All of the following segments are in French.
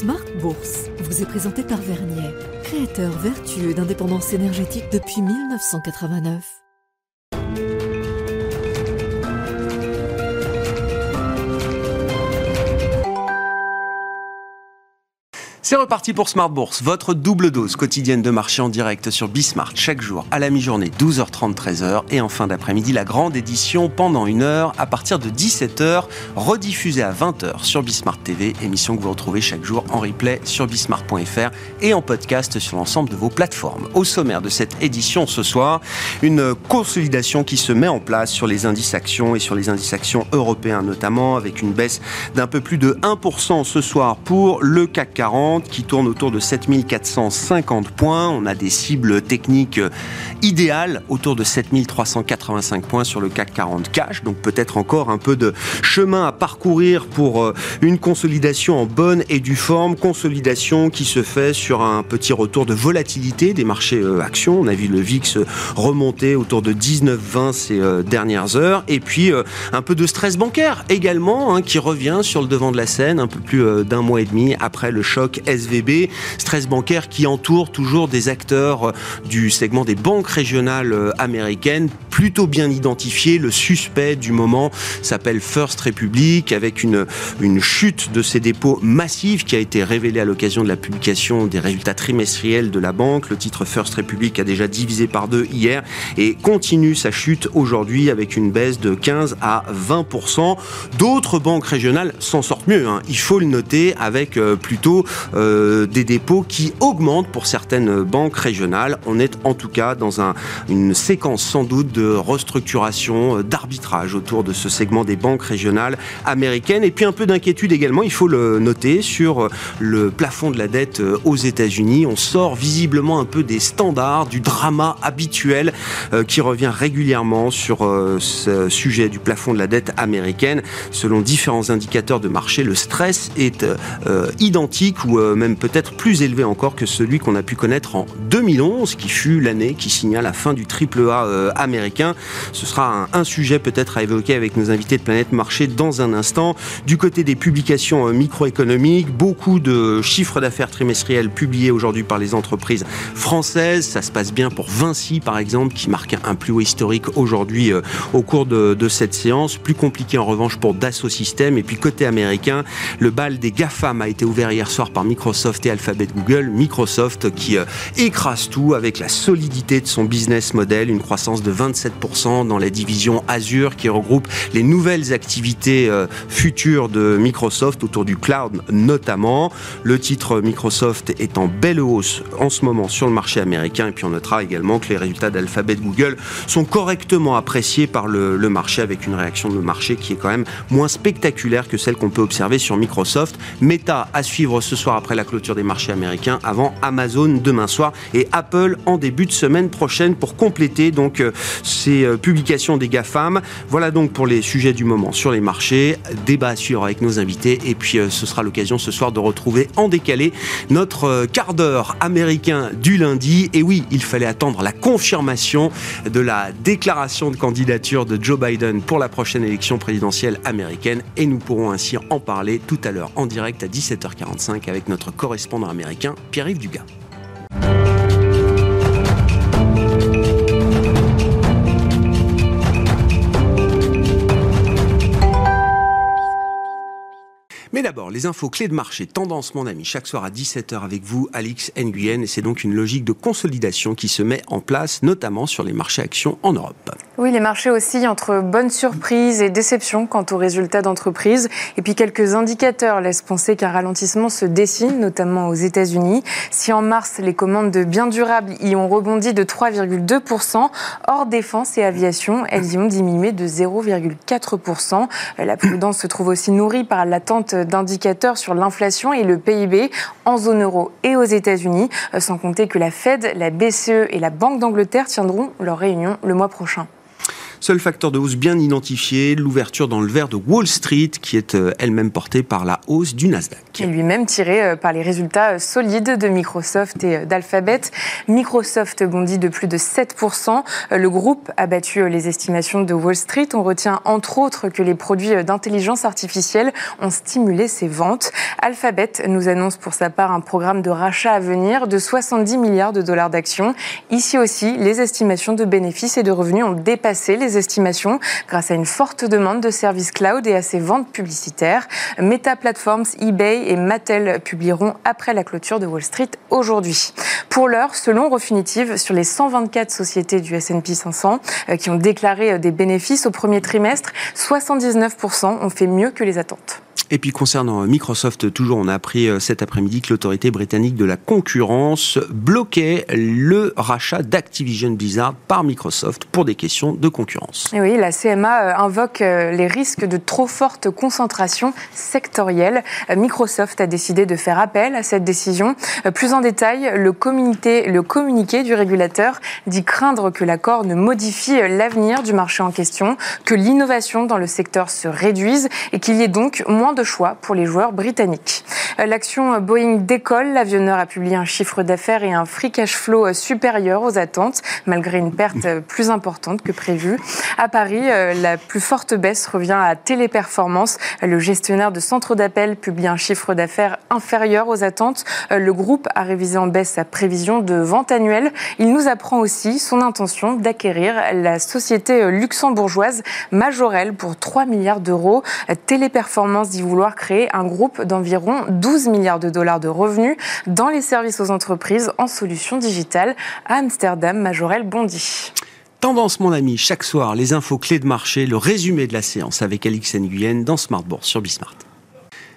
Smart Bourse vous est présenté par Vernier, créateur vertueux d'indépendance énergétique depuis 1989. C'est reparti pour Smart Bourse, votre double dose quotidienne de marché en direct sur Bismart chaque jour à la mi-journée 12h30 13h et en fin d'après-midi la grande édition pendant une heure à partir de 17h rediffusée à 20h sur Bismart TV, émission que vous retrouvez chaque jour en replay sur bismart.fr et en podcast sur l'ensemble de vos plateformes. Au sommaire de cette édition ce soir, une consolidation qui se met en place sur les indices actions et sur les indices actions européens notamment avec une baisse d'un peu plus de 1% ce soir pour le CAC 40 qui tourne autour de 7450 points. On a des cibles techniques euh, idéales autour de 7385 points sur le CAC 40 cash. Donc peut-être encore un peu de chemin à parcourir pour euh, une consolidation en bonne et due forme. Consolidation qui se fait sur un petit retour de volatilité des marchés euh, actions. On a vu le VIX remonter autour de 19-20 ces dernières heures. Et puis un peu de stress bancaire également hein, qui revient sur le devant de la scène un peu plus d'un mois et demi après le choc SVB, stress bancaire qui entoure toujours des acteurs euh, du segment des banques régionales euh, américaines, plutôt bien identifiés. Le suspect du moment s'appelle First Republic, avec une, chute de ses dépôts massifs qui a été révélée à l'occasion de la publication des résultats trimestriels de la banque. Le titre First Republic a déjà divisé par deux hier et continue sa chute aujourd'hui avec une baisse de 15 à 20%. D'autres banques régionales s'en sortent mieux, hein. il faut le noter, avec euh, plutôt euh, des dépôts qui augmentent pour certaines banques régionales. On est en tout cas dans une séquence sans doute de restructuration, euh, d'arbitrage autour de ce segment des banques régionales américaines. Et puis un peu d'inquiétude également, il faut le noter, sur euh, le plafond de la dette aux États-Unis. On sort visiblement un peu des standards, du drama habituel qui revient régulièrement sur ce sujet du plafond de la dette américaine. Selon différents indicateurs de marché, le stress est identique ou euh, même peut-être plus élevé encore que celui qu'on a pu connaître en 2011, qui fut l'année qui signa la fin du triple A euh, américain. Ce sera un, sujet peut-être à évoquer avec nos invités de Planète Marché dans un instant. Du côté des publications euh, microéconomiques, beaucoup de chiffres d'affaires trimestriels publiés aujourd'hui par les entreprises françaises. Ça se passe bien pour Vinci, par exemple, qui marque un plus haut historique aujourd'hui au cours de, cette séance. Plus compliqué en revanche pour Dassault Systèmes. Et puis côté américain, le bal des GAFAM a été ouvert hier soir par Microsoft et Alphabet Google. Microsoft qui euh, écrase tout avec la solidité de son business model, une croissance de 27% dans la division Azure qui regroupe les nouvelles activités euh, futures de Microsoft autour du cloud notamment. Le titre Microsoft est en belle hausse en ce moment sur le marché américain et puis on notera également que les résultats d'Alphabet Google sont correctement appréciés par le, le marché avec une réaction de marché qui est quand même moins spectaculaire que celle qu'on peut observer sur Microsoft. Meta à suivre ce soir après la clôture des marchés américains, avant Amazon demain soir et Apple en début de semaine prochaine pour compléter donc euh, ces euh, publications des GAFAM. Voilà donc pour les sujets du moment sur les marchés. Débat à avec nos invités et puis euh, ce sera l'occasion ce soir de retrouver en décalé notre quart d'heure américain du lundi. Et oui, il fallait attendre la confirmation de la déclaration de candidature de Joe Biden pour la prochaine élection présidentielle américaine et nous pourrons ainsi en parler tout à l'heure en direct à 17h45 avec notre correspondant américain, Pierre-Yves Dugas. D'abord, les infos clés de marché, tendance mon ami, chaque soir à 17h avec vous, Alix Nguyen, c'est donc une logique de consolidation qui se met en place, notamment sur les marchés actions en Europe. Oui, les marchés oscillent entre bonnes surprises et déceptions quant aux résultats d'entreprise, et puis quelques indicateurs laissent penser qu'un ralentissement se dessine, notamment aux États-Unis. Si en mars, les commandes de biens durables y ont rebondi de 3,2%, hors défense et aviation, elles y ont diminué de 0,4%. La prudence se trouve aussi nourrie par l'attente d'indicateurs sur l'inflation et le PIB en zone euro et aux États-Unis, euh, sans compter que la Fed, la BCE et la Banque d'Angleterre tiendront leur réunion le mois prochain. Seul facteur de hausse bien identifié, l'ouverture dans le vert de Wall Street, qui est euh, elle-même portée par la hausse du Nasdaq. Et lui-même tiré euh, par les résultats solides de Microsoft et d'Alphabet. Microsoft bondit de plus de 7%. Le groupe a battu les estimations de Wall Street. On retient entre autres que les produits d'intelligence artificielle ont stimulé ses ventes. Alphabet nous annonce pour sa part un programme de rachat à venir de 70 milliards de dollars d'actions. Ici aussi, les estimations de bénéfices et de revenus ont dépassé les estimations grâce à une forte demande de services cloud et à ses ventes publicitaires. Meta Platforms, eBay et Mattel publieront après la clôture de Wall Street aujourd'hui. Pour l'heure, selon Refinitiv, sur les 124 sociétés du S&P 500 euh, qui ont déclaré euh, des bénéfices au premier trimestre, 79% ont fait mieux que les attentes. Et puis concernant Microsoft, toujours, on a appris euh, cet après-midi que l'autorité britannique de la concurrence bloquait le rachat d'Activision Blizzard par Microsoft pour des questions de concurrence. Oui, la CMA euh, invoque euh, les risques de trop forte concentration sectorielle. Microsoft a décidé de faire appel à cette décision. Plus en détail, le communiqué, le communiqué du régulateur dit craindre que l'accord ne modifie l'avenir du marché en question, que l'innovation dans le secteur se réduise et qu'il y ait donc moins de choix pour les joueurs britanniques. Euh, l'action Boeing décolle. L'avionneur a publié un chiffre d'affaires et un free cash flow supérieur aux attentes, malgré une perte plus importante que prévu. À Paris, euh, la plus forte baisse revient à Téléperformance. Le gestionnaire de centre d'appel publie un chiffre d'affaires inférieur aux attentes. Euh, le groupe a révisé en baisse sa prévision de vente annuelle. Il nous apprend aussi son intention d'acquérir la société luxembourgeoise Majorel pour 3 milliards d'euros. Téléperformance dit vouloir créer un groupe d'environ 12 milliards de dollars de revenus dans les services aux entreprises en solutions digitales à Amsterdam, Majorel Bondy. Tendance, mon ami, chaque soir, les infos clés de marché, le résumé de la séance avec Alix Nguyen dans Smart Bourse sur Bismart.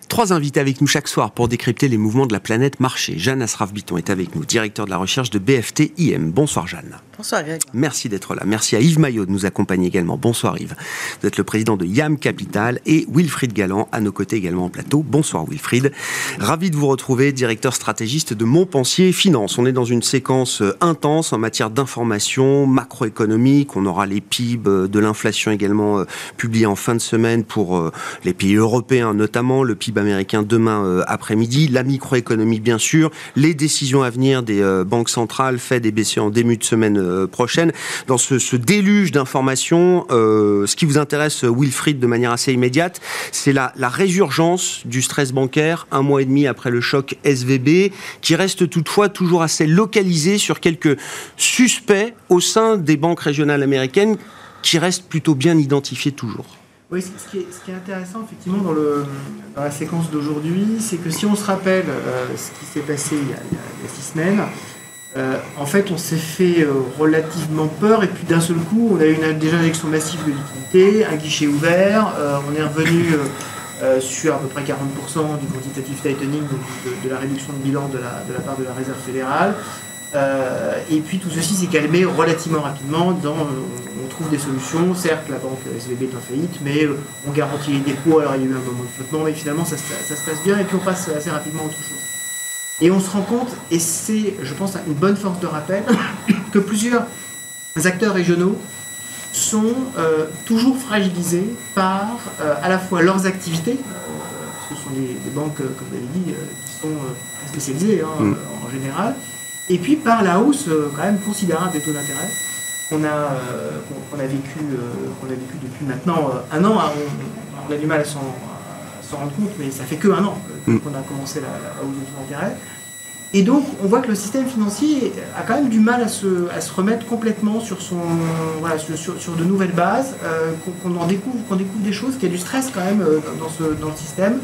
Trois invités avec nous chaque soir pour décrypter les mouvements de la planète marché. Jeanne Asraf-Biton est avec nous, directeur de la recherche de BFT IM. Bonsoir Jeanne. Bonsoir Greg. Merci d'être là. Merci à Yves Maillot de nous accompagner également. Bonsoir Yves. Vous êtes le président de YAM Capital et Wilfried Galland à nos côtés également en plateau. Bonsoir Wilfried. Ravi de vous retrouver, directeur stratégiste de Montpensier Finance. On est dans une séquence euh, intense en matière d'information macroéconomique. On aura les PIB euh, de l'inflation également euh, publiés en fin de semaine pour les pays européens notamment, le PIB américain demain après-midi, la microéconomie bien sûr, les décisions à venir des banques centrales, Fed et BCE en début de semaine euh, prochaine. Dans ce, déluge d'informations, euh, ce qui vous intéresse, Wilfried, de manière assez immédiate, c'est la, résurgence du stress bancaire un mois et demi après le choc SVB, qui reste toutefois toujours assez localisé sur quelques suspects au sein des banques régionales américaines, qui restent plutôt bien identifiés toujours. Oui, ce qui, est, intéressant effectivement dans, la séquence d'aujourd'hui, c'est que si on se rappelle euh, ce qui s'est passé il y, a, six semaines, euh, en fait, on s'est fait euh, relativement peur et puis d'un seul coup, on a eu déjà une injection massive de liquidité, un guichet ouvert, euh, on est revenu sur à peu près 40% du quantitative tightening, donc de, la réduction de bilan de la, part de la Réserve fédérale. et puis tout ceci s'est calmé relativement rapidement. On, trouve des solutions. Certes, la banque SVB est en faillite, mais on garantit les dépôts. Alors il y a eu un moment de flottement, mais finalement ça, ça se passe bien et puis on passe assez rapidement à autre chose. Et on se rend compte, et c'est, je pense, une bonne force de rappel, que plusieurs acteurs régionaux sont euh, toujours fragilisés par euh, à la fois leurs activités, euh, ce sont des, banques, comme vous l'avez dit, qui sont spécialisées hein, mm. en général, et puis par la hausse quand même considérable des taux d'intérêt qu'on a, qu'on, a, vécu, qu'on a vécu depuis maintenant un an. Hein, on, a du mal à s'en, rendre compte, mais ça fait que un an mm. qu'on a commencé la, la hausse des taux d'intérêt. Et donc, on voit que le système financier a quand même du mal à se, à se remettre complètement sur, son, voilà, sur, sur, de nouvelles bases, euh, qu'on en découvre, qu'on découvre des choses, qu'il y a du stress quand même euh, dans, ce, dans le système,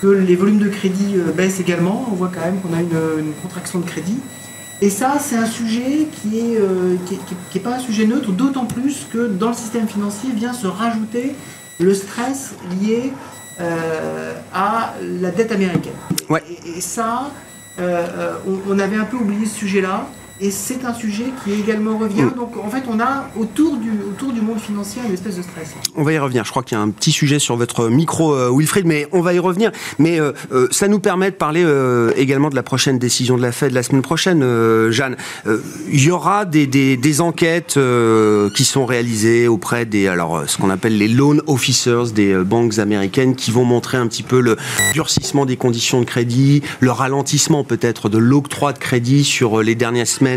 que les volumes de crédit euh, baissent également. On voit quand même qu'on a une, une, contraction de crédit. Et ça, c'est un sujet qui est, qui, qui, est pas un sujet neutre, d'autant plus que dans le système financier vient se rajouter le stress lié à la dette américaine. Ouais. et ça, euh, euh, on, avait un peu oublié ce sujet-là. Et c'est un sujet qui également revient. Donc en fait, on a autour du, autour du monde financier une espèce de stress. On va y revenir. Je crois qu'il y a un petit sujet sur votre micro, euh, Wilfried, mais on va y revenir. Mais euh, euh, ça nous permet de parler également de la prochaine décision de la Fed la semaine prochaine, Jeanne. Il y aura des, des, des enquêtes qui sont réalisées auprès des, alors ce qu'on appelle les loan officers des banques américaines, qui vont montrer un petit peu le durcissement des conditions de crédit, le ralentissement peut-être de l'octroi de crédit sur les dernières semaines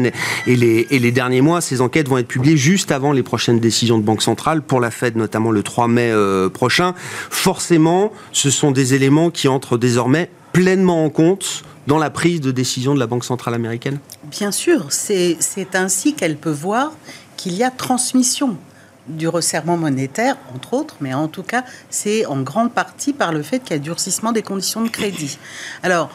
et les, derniers mois. Ces enquêtes vont être publiées juste avant les prochaines décisions de Banque centrale, pour la Fed notamment le 3 mai euh, prochain. Forcément, ce sont des éléments qui entrent désormais pleinement en compte dans la prise de décision de la Banque centrale américaine Bien sûr, c'est ainsi qu'elle peut voir qu'il y a transmission du resserrement monétaire, entre autres, mais en tout cas, c'est en grande partie par le fait qu'il y a durcissement des conditions de crédit. Alors,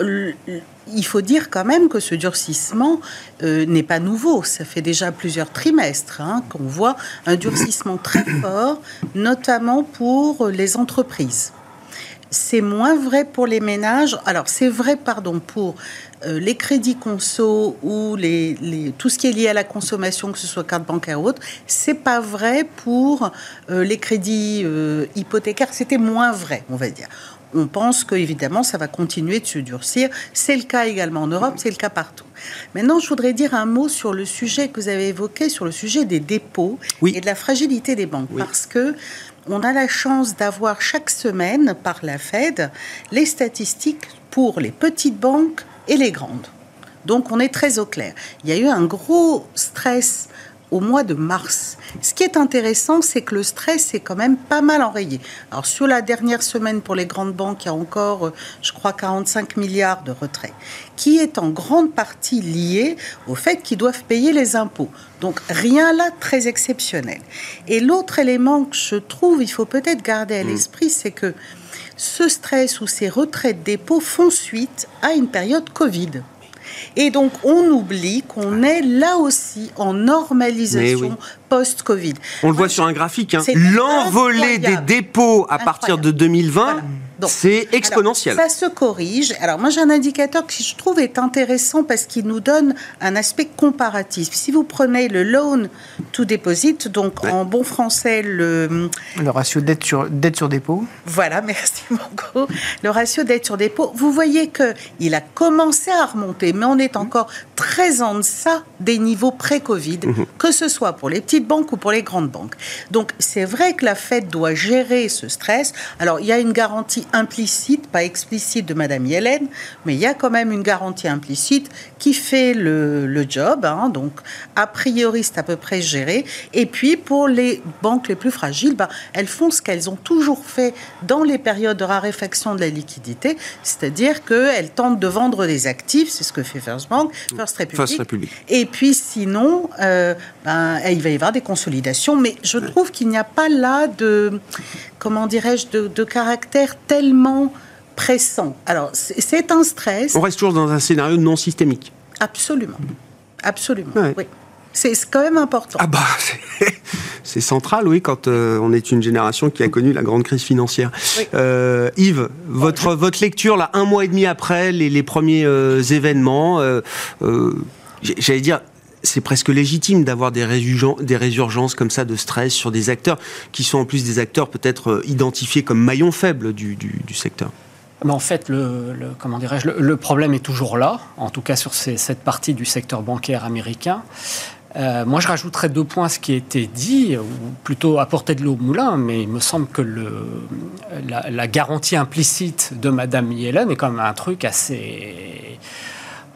il faut dire quand même que ce durcissement euh, n'est pas nouveau. Ça fait déjà plusieurs trimestres hein, qu'on voit un durcissement très fort, notamment pour les entreprises. C'est moins vrai pour les ménages. Alors, c'est vrai, pardon, pour euh, les crédits conso ou tout ce qui est lié à la consommation, que ce soit carte bancaire ou autre. C'est pas vrai pour euh, les crédits hypothécaires. C'était moins vrai, on va dire on pense qu'évidemment, ça va continuer de se durcir. C'est le cas également en Europe, c'est le cas partout. Maintenant, je voudrais dire un mot sur le sujet que vous avez évoqué, sur le sujet des dépôts et de la fragilité des banques. Parce que on a la chance d'avoir chaque semaine par la Fed les statistiques pour les petites banques et les grandes. Donc on est très au clair. Il y a eu un gros stress au mois de mars. Ce qui est intéressant, c'est que le stress est quand même pas mal enrayé. Alors sur la dernière semaine pour les grandes banques, il y a encore, euh, je crois, 45 milliards de retraits, qui est en grande partie lié au fait qu'ils doivent payer les impôts. Donc rien là très exceptionnel. Et l'autre élément que je trouve, il faut peut-être garder à mmh. l'esprit, c'est que ce stress ou ces retraits de dépôt font suite à une période Covid. Et donc, on oublie qu'on est là aussi en normalisation post-Covid. On le voit sur un graphique. Hein. L'envolée des dépôts à partir de 2020 c'est exponentiel. ça se corrige. Alors moi j'ai un indicateur qui je trouve est intéressant parce qu'il nous donne un aspect comparatif. Si vous prenez le loan to deposit, donc en bon français le... Le ratio dette sur, dette sur dépôt. Voilà, merci beaucoup. Le ratio dette sur dépôt, vous voyez qu'il a commencé à remonter, mais on est encore très en deçà des niveaux pré-Covid, mhm. que ce soit pour les petites banques ou pour les grandes banques. Donc c'est vrai que la Fed doit gérer ce stress. Alors il y a une garantie implicite, pas explicite de Madame Yellen, mais il y a quand même une garantie implicite qui fait le, job. Hein. donc, a priori, c'est à peu près géré. Et puis, pour les banques les plus fragiles, ben, elles font ce qu'elles ont toujours fait dans les périodes de raréfaction de la liquidité, c'est-à-dire qu'elles tentent de vendre des actifs, c'est ce que fait First Bank, First Republic. Et puis, sinon, euh, ben, il va y avoir des consolidations. Mais je trouve qu'il n'y a pas là de, comment dirais-je, de, de caractère tellement pressant. Alors, c'est un stress. On reste toujours dans un scénario non systémique. Absolument. Absolument. Oui. C'est quand même important. Ah bah, c'est central, oui, quand euh, on est une génération qui a connu la grande crise financière. Euh, Yves, votre, votre lecture, là, un mois et demi après les, premiers euh, événements, j'allais dire, c'est presque légitime d'avoir des, résurgences comme ça de stress sur des acteurs qui sont en plus des acteurs peut-être identifiés comme maillons faibles du, secteur en fait, le, comment dirais-je, le, problème est toujours là, en tout cas sur cette partie du secteur bancaire américain. Euh, moi, je rajouterais deux points à ce qui a été dit, ou plutôt apporter de l'eau au moulin, mais il me semble que la, la, garantie implicite de Madame Yellen est quand même un truc assez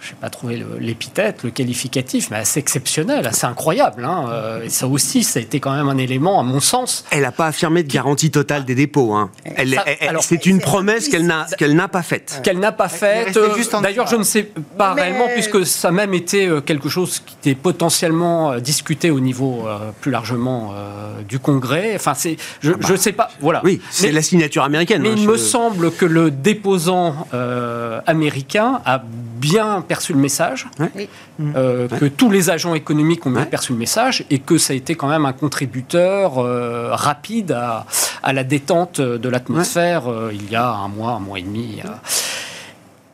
je n'ai pas trouvé l'épithète, le, qualificatif, mais assez exceptionnel, assez incroyable. Hein. Euh, et ça aussi, ça a été quand même un élément, à mon sens. Elle n'a pas affirmé de garantie totale des dépôts. Hein. c'est une promesse qu'elle n'a qu'elle n'a pas faite. Qu'elle n'a pas faite. Euh, d'ailleurs, je ne sais pas réellement, puisque ça a même été euh, quelque chose qui était potentiellement discuté au niveau plus largement du Congrès. Enfin, c'est, je ne ah bah. sais pas. Voilà. Oui, c'est la signature américaine. Mais hein, il me semble que le déposant américain a bien perçu le message, euh, que tous les agents économiques ont bien perçu le message et que ça a été quand même un contributeur euh, rapide à, la détente de l'atmosphère euh, il y a un mois, un mois et demi.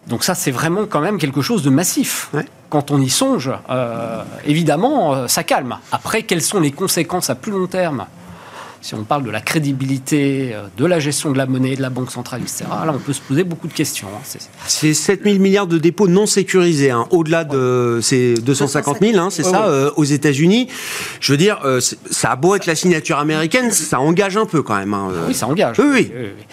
Donc ça, c'est vraiment quand même quelque chose de massif. Quand on y songe, évidemment, ça calme. Après, quelles sont les conséquences à plus long terme? Si on parle de la crédibilité euh, de la gestion de la monnaie, de la Banque centrale, etc., là, on peut se poser beaucoup de questions. Hein. C'est 7 000 milliards de dépôts non sécurisés, hein. au-delà de ces 250 000, hein, c'est ça, euh, aux États-Unis. Je veux dire, euh, ça a beau être la signature américaine, ça engage un peu quand même. oui, ça engage. oui. oui. oui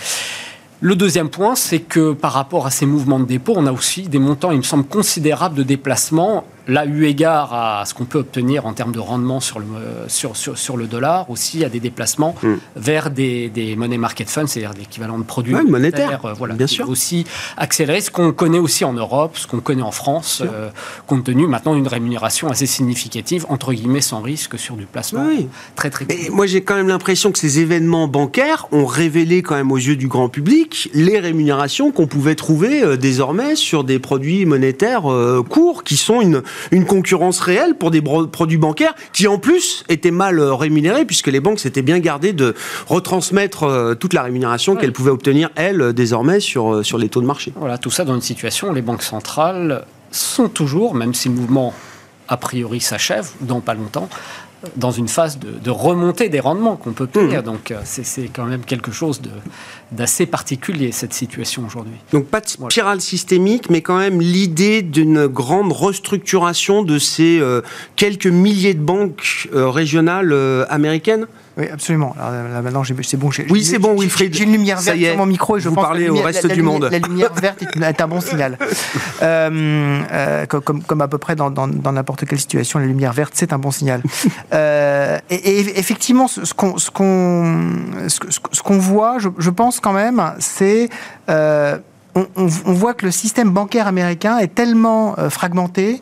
le deuxième point, c'est que par rapport à ces mouvements de dépôt, on a aussi des montants, il me semble, considérables de déplacement Là, eu égard à ce qu'on peut obtenir en termes de rendement sur le, sur, sur, le dollar, aussi a des déplacements hmm. vers des, des money market funds, c'est-à-dire l'équivalent de produits monétaires. Euh, voilà, bien sûr. Aussi accélérer ce qu'on connaît aussi en Europe, ce qu'on connaît en France, euh, compte tenu maintenant d'une rémunération assez significative, entre guillemets, sans risque sur du placement. Oui. Très, très Mais Moi, j'ai quand même l'impression que ces événements bancaires ont révélé quand même aux yeux du grand public les rémunérations qu'on pouvait trouver euh, désormais sur des produits monétaires courts qui sont une, une concurrence réelle pour des produits bancaires qui en plus étaient mal euh, rémunérés puisque les banques s'étaient bien gardées de retransmettre euh, toute la rémunération qu'elles pouvaient obtenir elles euh, désormais sur, sur les taux de marché. Voilà, tout ça dans une situation où les banques centrales sont toujours, même si le mouvement a priori s'achève dans pas longtemps, dans une phase de, remontée des rendements qu'on peut tenir. Mmh. Donc c'est quand même quelque chose d'assez particulier, cette situation aujourd'hui. Donc pas de spirale systémique, mais quand même l'idée d'une grande restructuration de ces euh, quelques milliers de banques euh, régionales euh, américaines oui, absolument. là, maintenant, c'est bon. Oui, c'est bon, Wilfried. J'ai une lumière verte sur mon micro et je vous pense parlez au reste du monde. La lumière verte est, un bon signal. Euh, euh, comme, comme, à peu près dans n'importe quelle situation, la lumière verte, c'est un bon signal. Euh, et, effectivement, ce qu'on ce qu'on voit, je, je, pense quand même, c'est on, voit que le système bancaire américain est tellement euh, fragmenté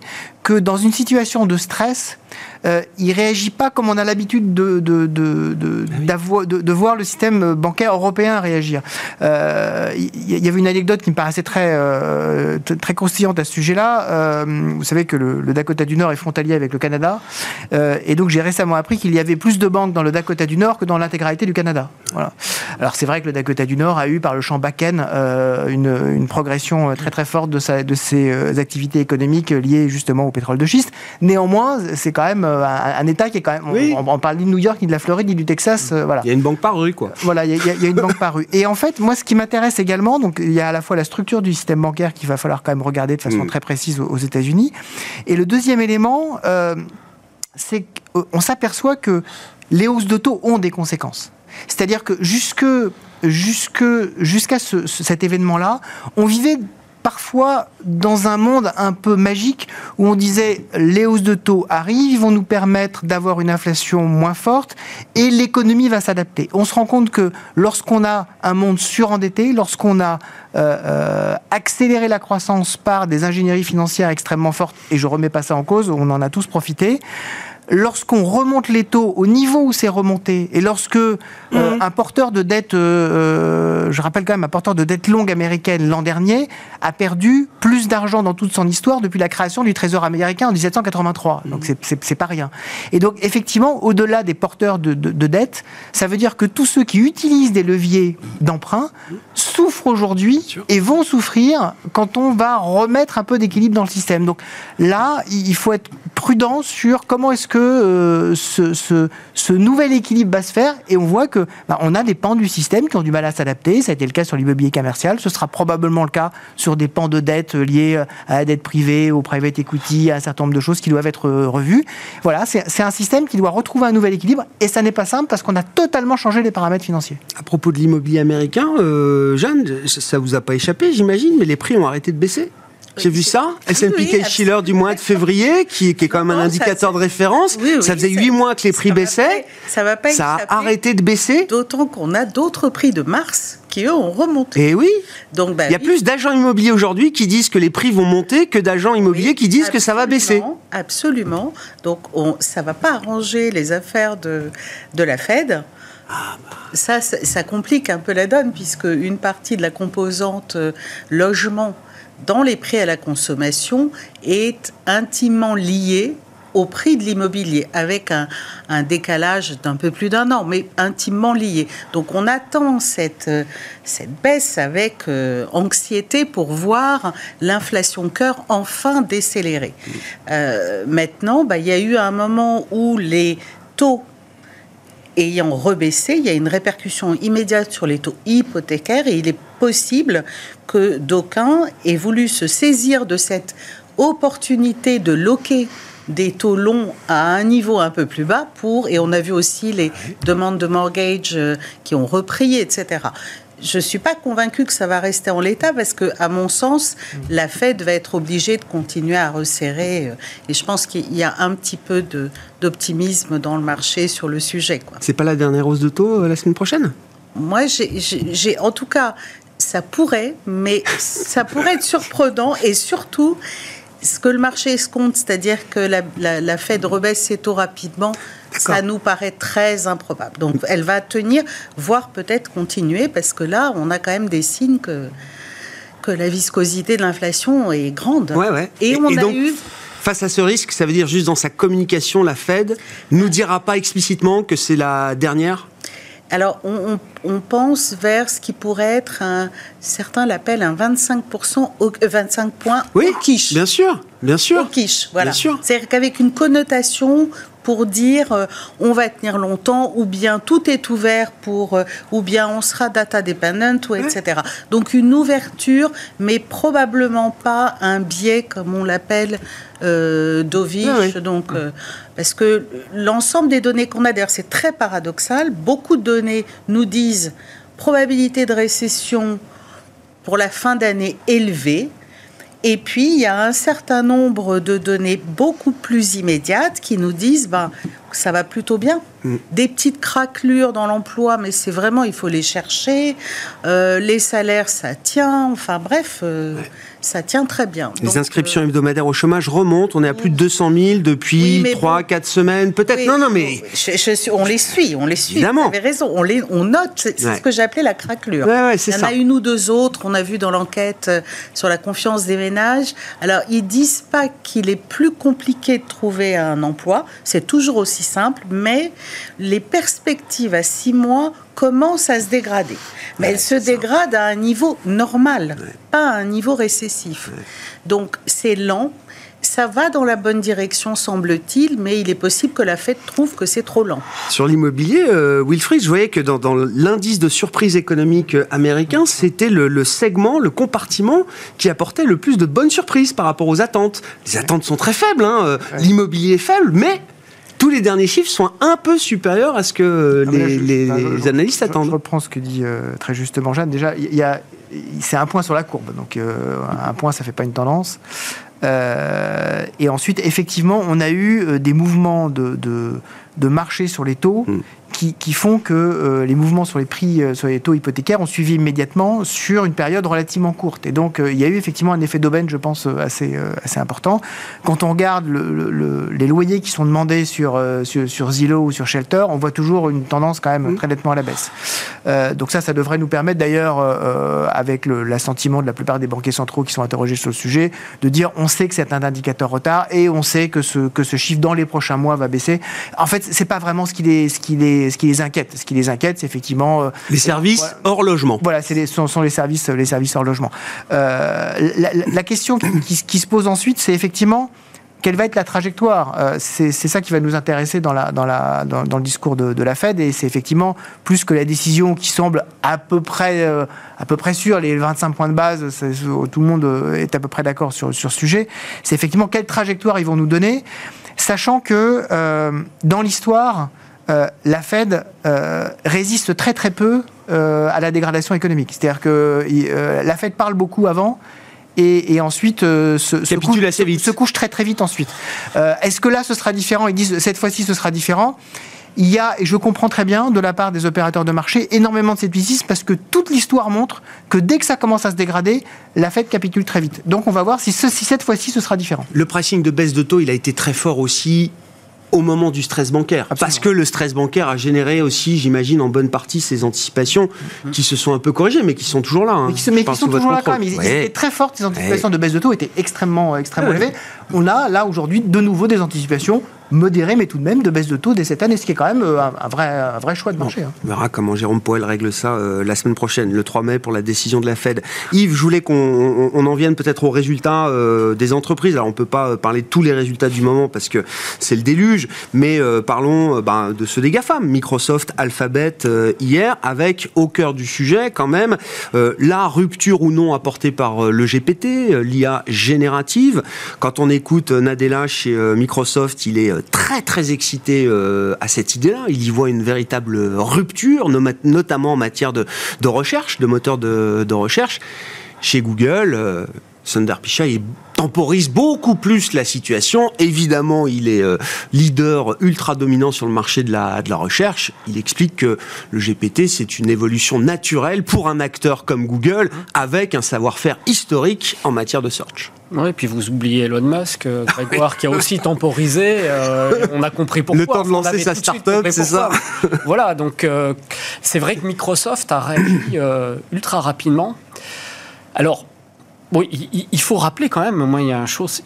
que dans une situation de stress, euh, il réagit pas comme on a l'habitude de de, de, de, ah de, voir le système bancaire européen réagir. Euh, il y, avait une anecdote qui me paraissait très, euh, très à ce sujet-là. vous savez que le, le, Dakota du Nord est frontalier avec le Canada. et donc j'ai récemment appris qu'il y avait plus de banques dans le Dakota du Nord que dans l'intégralité du Canada. Voilà. Alors c'est vrai que le Dakota du Nord a eu par le champ Bakken une, une, progression très très forte de, sa, de ses activités économiques liées justement au pétrole de schiste. Néanmoins, c'est quand même euh, un, État qui est quand même. On, parle ni de New York, ni de la Floride, ni du Texas. Euh, voilà. Il y a une banque par rue, quoi. Voilà, il y, a, une banque par rue. Et en fait, moi, ce qui m'intéresse également, donc il y a à la fois la structure du système bancaire qu'il va falloir quand même regarder de façon mm. très précise aux, États-Unis. Et le deuxième élément, euh, c'est qu'on s'aperçoit que les hausses de taux ont des conséquences. C'est-à-dire que jusque jusque jusqu'à cet événement-là, on vivait parfois dans un monde un peu magique où on disait les hausses de taux arrivent, vont nous permettre d'avoir une inflation moins forte et l'économie va s'adapter. On se rend compte que lorsqu'on a un monde surendetté, lorsqu'on a euh, euh, accéléré la croissance par des ingénieries financières extrêmement fortes, et je remets pas ça en cause, on en a tous profité, lorsqu'on remonte les taux au niveau où c'est remonté, et lorsque euh, mhm. un porteur de dette, euh, euh, je rappelle quand même, un porteur de dette longue américaine l'an dernier a perdu plus d'argent dans toute son histoire depuis la création du Trésor américain en 1783. Donc mhm. c'est pas rien. Et donc effectivement, au-delà des porteurs de, de, dette, ça veut dire que tous ceux qui utilisent des leviers d'emprunt souffrent aujourd'hui et vont souffrir quand on va remettre un peu d'équilibre dans le système. Donc là, il faut être prudent sur comment est-ce que euh, ce, nouvel équilibre va se faire et on voit que bah, on a des pans du système qui ont du mal à s'adapter. Ça a été le cas sur l'immobilier commercial, ce sera probablement le cas sur des pans de dette liés à la dette privée, au private equity, à un certain nombre de choses qui doivent être euh, revues. Voilà, c'est un système qui doit retrouver un nouvel équilibre et ça n'est pas simple parce qu'on a totalement changé les paramètres financiers. À propos de l'immobilier américain, euh, Jeanne, ça vous a pas échappé, j'imagine, mais les prix ont arrêté de baisser. J'ai vu ça. S&P Case du mois de février, qui, est quand même un indicateur de référence. ça faisait huit mois que les prix baissaient. ça va pas Ça a arrêté de baisser. D'autant qu'on a d'autres prix de mars qui, eux, ont remonté. Et eh oui. Donc, bah Il y a plus d'agents immobiliers aujourd'hui qui disent que les prix vont monter que d'agents immobiliers qui disent que ça va baisser. Absolument. Donc, on, ça ne va pas arranger les affaires de, de la Fed. Ah, bah. ça, ça, complique un peu la donne, puisque une partie de la composante euh, logement dans les prix à la consommation est intimement lié au prix de l'immobilier, avec un, décalage d'un peu plus d'un an, mais intimement lié. Donc on attend cette, cette baisse avec euh, anxiété pour voir l'inflation cœur enfin décélérer. Euh, maintenant, bah, il y a eu un moment où les taux ayant rebaissé, il y a une répercussion immédiate sur les taux hypothécaires et il est possible que d'aucuns aient voulu se saisir de cette opportunité de loquer des taux longs à un niveau un peu plus bas pour, et on a vu aussi les demandes de mortgage euh, qui ont repris, etc. Je ne suis pas convaincue que ça va rester en l'état parce que, à mon sens, la Fed va être obligée de continuer à resserrer. Euh, et je pense qu'il y a un petit peu d'optimisme dans le marché sur le sujet. C'est pas la dernière hausse de taux euh, la semaine prochaine? Moi, j'ai, en tout cas, ça pourrait, mais ça pourrait être surprenant et surtout ce que le marché escompte, c'est-à-dire que la, la, Fed rebaisse ses taux rapidement, ça nous paraît très improbable. Donc elle va tenir, voire peut-être continuer, parce que là, on a quand même des signes que, que la viscosité de l'inflation est grande. Ouais, ouais. Et, on a eu face à ce risque, ça veut dire juste dans sa communication, la Fed nous dira pas explicitement que c'est la dernière? Alors, on, pense vers ce qui pourrait être un, certains l'appellent un 25%, au, 25 euh, points oui, au quiche. Bien sûr, bien sûr. Au quiche, voilà. C'est-à-dire qu'avec une connotation pour dire euh, on va tenir longtemps, ou bien tout est ouvert pour, euh, ou bien on sera data dependent, ou etc. Donc une ouverture, mais probablement pas un biais comme on l'appelle euh, donc euh, parce que l'ensemble des données qu'on a, d'ailleurs c'est très paradoxal, beaucoup de données nous disent probabilité de récession pour la fin d'année élevée, et puis, il y a un certain nombre de données beaucoup plus immédiates qui nous disent ben, ça va plutôt bien. Mm. Des petites craquelures dans l'emploi, mais c'est vraiment, il faut les chercher. Euh, les salaires, ça tient. Enfin bref, euh, ça tient très bien. Les inscriptions euh, hebdomadaires au chômage remontent. On est à plus de 200 000 depuis 3, 4 semaines, peut-être. non, non, mais. on les suit, on les suit. Évidemment. Vous avez raison. On, les, on note. C'est ce que j'appelais la craquelure. Il y en a une ou deux autres. On a vu dans l'enquête sur la confiance des ménages. Alors, ils disent pas qu'il est plus compliqué de trouver un emploi. C'est toujours aussi simple, mais les perspectives à six mois commence à se dégrader. Mais elle se dégrade à un niveau normal, pas à un niveau récessif. Donc c'est lent, ça va dans la bonne direction, semble-t-il, mais il est possible que la Fed trouve que c'est trop lent. Sur l'immobilier, euh, Wilfried, je voyais que dans, l'indice de surprise économique américain, c'était le, segment, le compartiment qui apportait le plus de bonnes surprises par rapport aux attentes. Les attentes sont très faibles, hein, euh, l'immobilier est faible, mais tous les derniers chiffres sont un peu supérieurs à ce que ah, les, analystes attendent. Je reprends ce que dit euh, très justement Jeanne. Déjà, il y a, c'est un point sur la courbe. Donc, euh, un point, ça ne fait pas une tendance. Euh, et ensuite, effectivement, on a eu des mouvements de, de, marché sur les taux hmm qui, font que euh, les mouvements sur les prix, euh, sur les taux hypothécaires ont suivi immédiatement sur une période relativement courte. Et donc, euh, il y a eu effectivement un effet d'aubaine, je pense, assez, assez important. Quand on regarde les loyers qui sont demandés sur, sur, Zillow ou sur Shelter, on voit toujours une tendance quand même très nettement à la baisse. donc ça, ça devrait nous permettre d'ailleurs, avec l'assentiment de la plupart des banquiers centraux qui sont interrogés sur le sujet, de dire on sait que c'est un indicateur retard et on sait que ce, que ce chiffre dans les prochains mois va baisser. En fait, c'est pas vraiment ce qu'il est, ce qu'il est ce qui les inquiète. Ce qui les inquiète, c'est effectivement euh, les services hors logement. Voilà, ce sont, sont, les services, les services hors logement. Euh, la, question qui, se pose ensuite, c'est effectivement quelle va être la trajectoire? Euh, C'est ça qui va nous intéresser dans, la, dans, la, dans, le discours de, la Fed, et c'est effectivement plus que la décision qui semble à peu près, à peu près sûre, les 25 points de base, tout le monde est à peu près d'accord sur, sur ce sujet, c'est effectivement quelle trajectoire ils vont nous donner, sachant que dans l'histoire, euh, la Fed euh, résiste très très peu euh, à la dégradation économique. C'est-à-dire que la Fed parle beaucoup avant. Et, ensuite se, couche, assez vite. se, couche, très très vite ensuite. Est-ce que là ce sera différent? Ils disent cette fois-ci ce sera différent. Il y a, et je comprends très bien de la part des opérateurs de marché, énormément de scepticisme parce que toute l'histoire montre que dès que ça commence à se dégrader, la Fed capitule très vite. Donc on va voir si, si cette fois-ci ce sera différent. Le pricing de baisse de taux, il a été très fort aussi au moment du stress bancaire. Parce que le stress bancaire a généré aussi, j'imagine, en bonne partie ces anticipations qui se sont un peu corrigées, mais qui sont toujours là. Hein. Mais qui, sont toujours là quand même. Ils, étaient très fortes, ces anticipations de baisse de taux étaient extrêmement, extrêmement élevées. On a là aujourd'hui de nouveau des anticipations modéré, mais tout de même de baisse de taux dès cette année, ce qui est quand même euh, un, vrai, un vrai choix de marché. Hein. On verra comment Jérôme Powell règle ça euh, la semaine prochaine, le 3 mai, pour la décision de la Fed. Yves, je voulais qu'on en vienne peut-être aux résultats euh, des entreprises. Alors, on ne peut pas parler de tous les résultats du moment parce que c'est le déluge, mais parlons ben, de ceux des GAFAM, Microsoft, Alphabet, hier, avec au cœur du sujet quand même la rupture ou non apportée par le GPT, l'IA générative. Quand on écoute Nadella chez Microsoft, il est très très excité euh, à cette idée-là. Il y voit une véritable rupture, notamment en matière de, recherche, de moteur de, recherche. Chez Google, euh, Sundar Pichai temporise beaucoup plus la situation. Évidemment, il est euh, leader ultra dominant sur le marché de la, de la recherche. Il explique que le GPT, c'est une évolution naturelle pour un acteur comme Google, avec un savoir-faire historique en matière de search. Oui, puis vous oubliez Elon Musk, euh, Grégoire, qui a aussi temporisé. Euh, on a compris pourquoi. Le temps de lancer sa start-up, c'est ça Voilà, donc c'est vrai que Microsoft a réagi ultra rapidement. Alors, Bon, il, faut rappeler quand même, moi, il y a chose,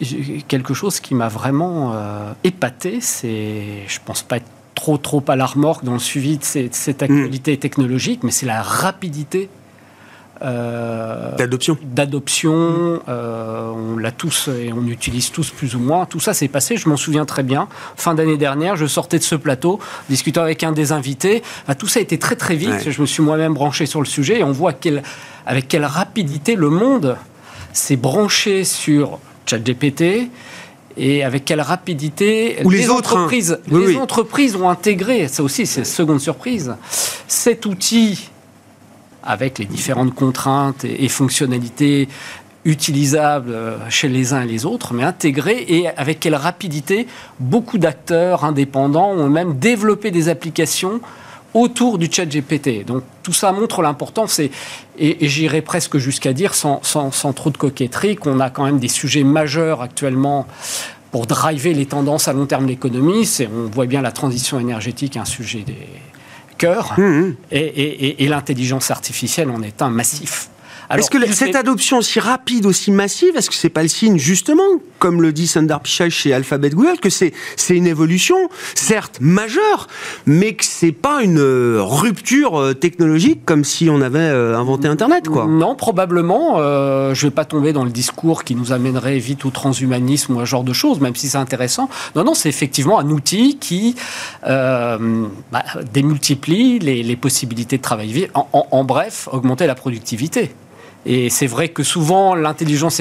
quelque chose qui m'a vraiment euh, épaté. C'est, je pense pas être trop, trop à la remorque dans le suivi de, cette, mm. actualité technologique, mais c'est la rapidité euh, d'adoption. D'adoption, euh, on l'a tous et on utilise tous plus ou moins. Tout ça s'est passé, je m'en souviens très bien. Fin d'année dernière, je sortais de ce plateau, discutant avec un des invités. tout ça a été très très vite. Je me suis moi-même branché sur le sujet et on voit avec quelle rapidité le monde s'est branché sur ChatGPT et avec quelle rapidité les, autres, hein. entreprises, les entreprises ont intégré, ça aussi c'est seconde surprise, cet outil avec les différentes contraintes et, fonctionnalités utilisables euh, chez les uns et les autres, mais intégré et avec quelle rapidité beaucoup d'acteurs indépendants ont même développé des applications autour du chat GPT. Donc tout ça montre l'importance et, et, j'irais presque jusqu'à dire, sans, sans, trop de coquetterie, qu'on a quand même des sujets majeurs actuellement pour driver les tendances à long terme de l'économie. On voit bien la transition énergétique, un sujet des cœurs, mmh, mmh. et, et l'intelligence artificielle en est un massif. Est-ce que cette adoption aussi rapide, aussi massive, est-ce que c'est pas le signe justement, comme le dit Sundar Pichai chez Alphabet Google, que c'est une évolution, certes majeure, mais que c'est pas une euh, rupture euh, technologique comme si on avait euh, inventé Internet, quoi? Non, probablement. Euh, je vais pas tomber dans le discours qui nous amènerait vite au transhumanisme ou à ce genre de choses, même si c'est intéressant. Non, non, c'est effectivement un outil qui euh, bah, démultiplie les, les, possibilités de. En, en, en bref, augmenter la productivité. Et c'est vrai que souvent, l'intelligence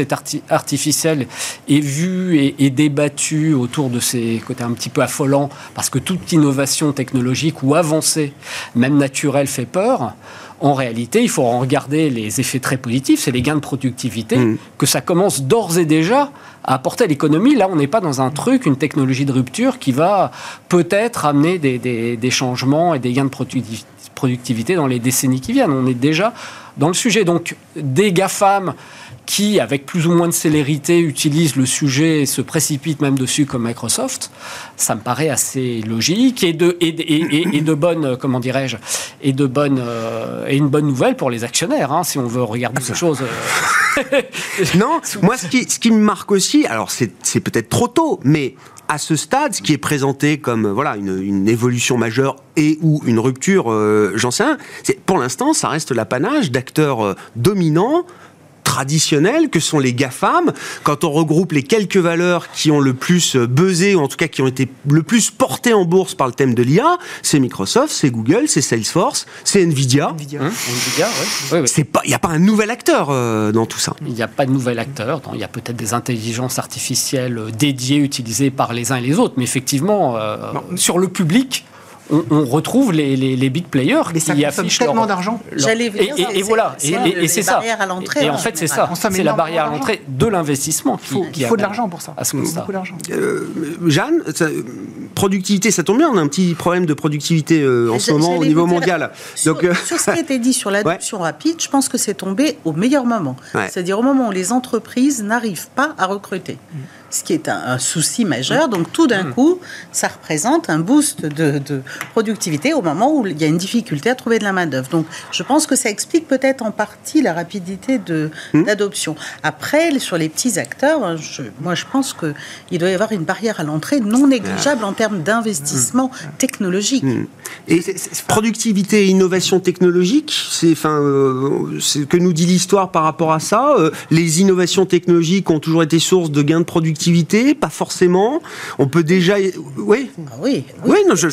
artificielle est vue et, débattue autour de ces côtés un petit peu affolants, parce que toute innovation technologique ou avancée, même naturelle, fait peur. En réalité, il faut en regarder les effets très positifs, c'est les gains de productivité, mmh. que ça commence d'ores et déjà à apporter à l'économie. Là, on n'est pas dans un truc, une technologie de rupture qui va peut-être amener des, des changements et des gains de productivité dans les décennies qui viennent. On est déjà dans le sujet. Donc, des GAFAM qui, avec plus ou moins de célérité, utilisent le sujet et se précipitent même dessus comme Microsoft, ça me paraît assez logique et de, et, et, de bonne, comment dirais-je, et de bonne, euh, et une bonne nouvelle pour les actionnaires, hein, si on veut regarder ces choses. Euh. non, moi, ce qui, ce qui me marque aussi, alors c'est peut-être trop tôt, mais à ce stade, ce qui est présenté comme voilà une, évolution majeure et ou une rupture, euh, j'en sais rien, pour l'instant, ça reste l'apanage d'acteurs euh, dominants traditionnels que sont les GAFAM. Quand on regroupe les quelques valeurs qui ont le plus euh, buzzé, ou en tout cas qui ont été le plus portées en bourse par le thème de l'IA, c'est Microsoft, c'est Google, c'est Salesforce, c'est Nvidia. Nvidia, hein pas, il n'y a pas un nouvel acteur euh, dans tout ça. Il n'y a pas de nouvel acteur. Il y a peut-être des intelligences artificielles euh, dédiées, utilisées par les uns et les autres, mais effectivement, sur le public, on, retrouve les, les, big players mais qui affichent tellement d'argent. J'allais et, et, voilà, et, c'est ça. Et, en fait, c'est ça. C'est la barrière à l'entrée de l'investissement il faut, il faut de l'argent pour ça. À ce d'argent. Euh, Jeanne, productivité, ça tombe bien, on a un petit problème de productivité euh, en ce moment au niveau mondial. Sur, Donc, sur ce qui a été dit sur l'adoption rapide, je pense que c'est tombé au meilleur moment. C'est-à-dire au moment où les entreprises n'arrivent pas à recruter. Mm ce qui est un, souci majeur. Donc tout d'un mmh. coup, ça représente un boost de, productivité au moment où il y a une difficulté à trouver de la main-d'œuvre. Donc je pense que ça explique peut-être en partie la rapidité mmh. d'adoption. Après, sur les petits acteurs, hein, moi je pense qu'il doit y avoir une barrière à l'entrée non négligeable en termes d'investissement mmh. technologique. Et productivité et innovation technologique, c'est enfin, euh, ce que nous dit l'histoire par rapport à ça. Euh, les innovations technologiques ont toujours été source de gains de productivité pas forcément. On peut déjà. Oui. Ah oui, oui. non, je.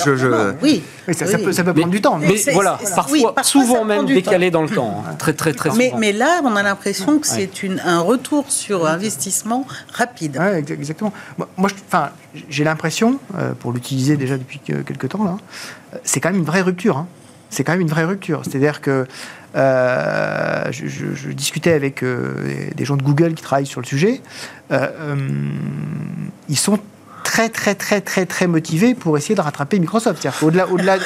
oui. Ça, peut, ça, peut, prendre du temps. Mais, voilà, parfois, souvent même décalé dans le temps. Hein. Très, très, très souvent. Mais, là, on a l'impression que c'est un retour sur investissement rapide. Oui, exactement. Moi, enfin, j'ai l'impression, euh, pour l'utiliser déjà depuis quelques temps, là, c'est quand même une vraie rupture. Hein. C'est quand même une vraie rupture. C'est-à-dire que euh, je, discutais avec euh, des gens de Google qui travaillent sur le sujet. Euh, ils sont très très très très très motivés pour essayer de rattraper Microsoft. Au-delà, au-delà,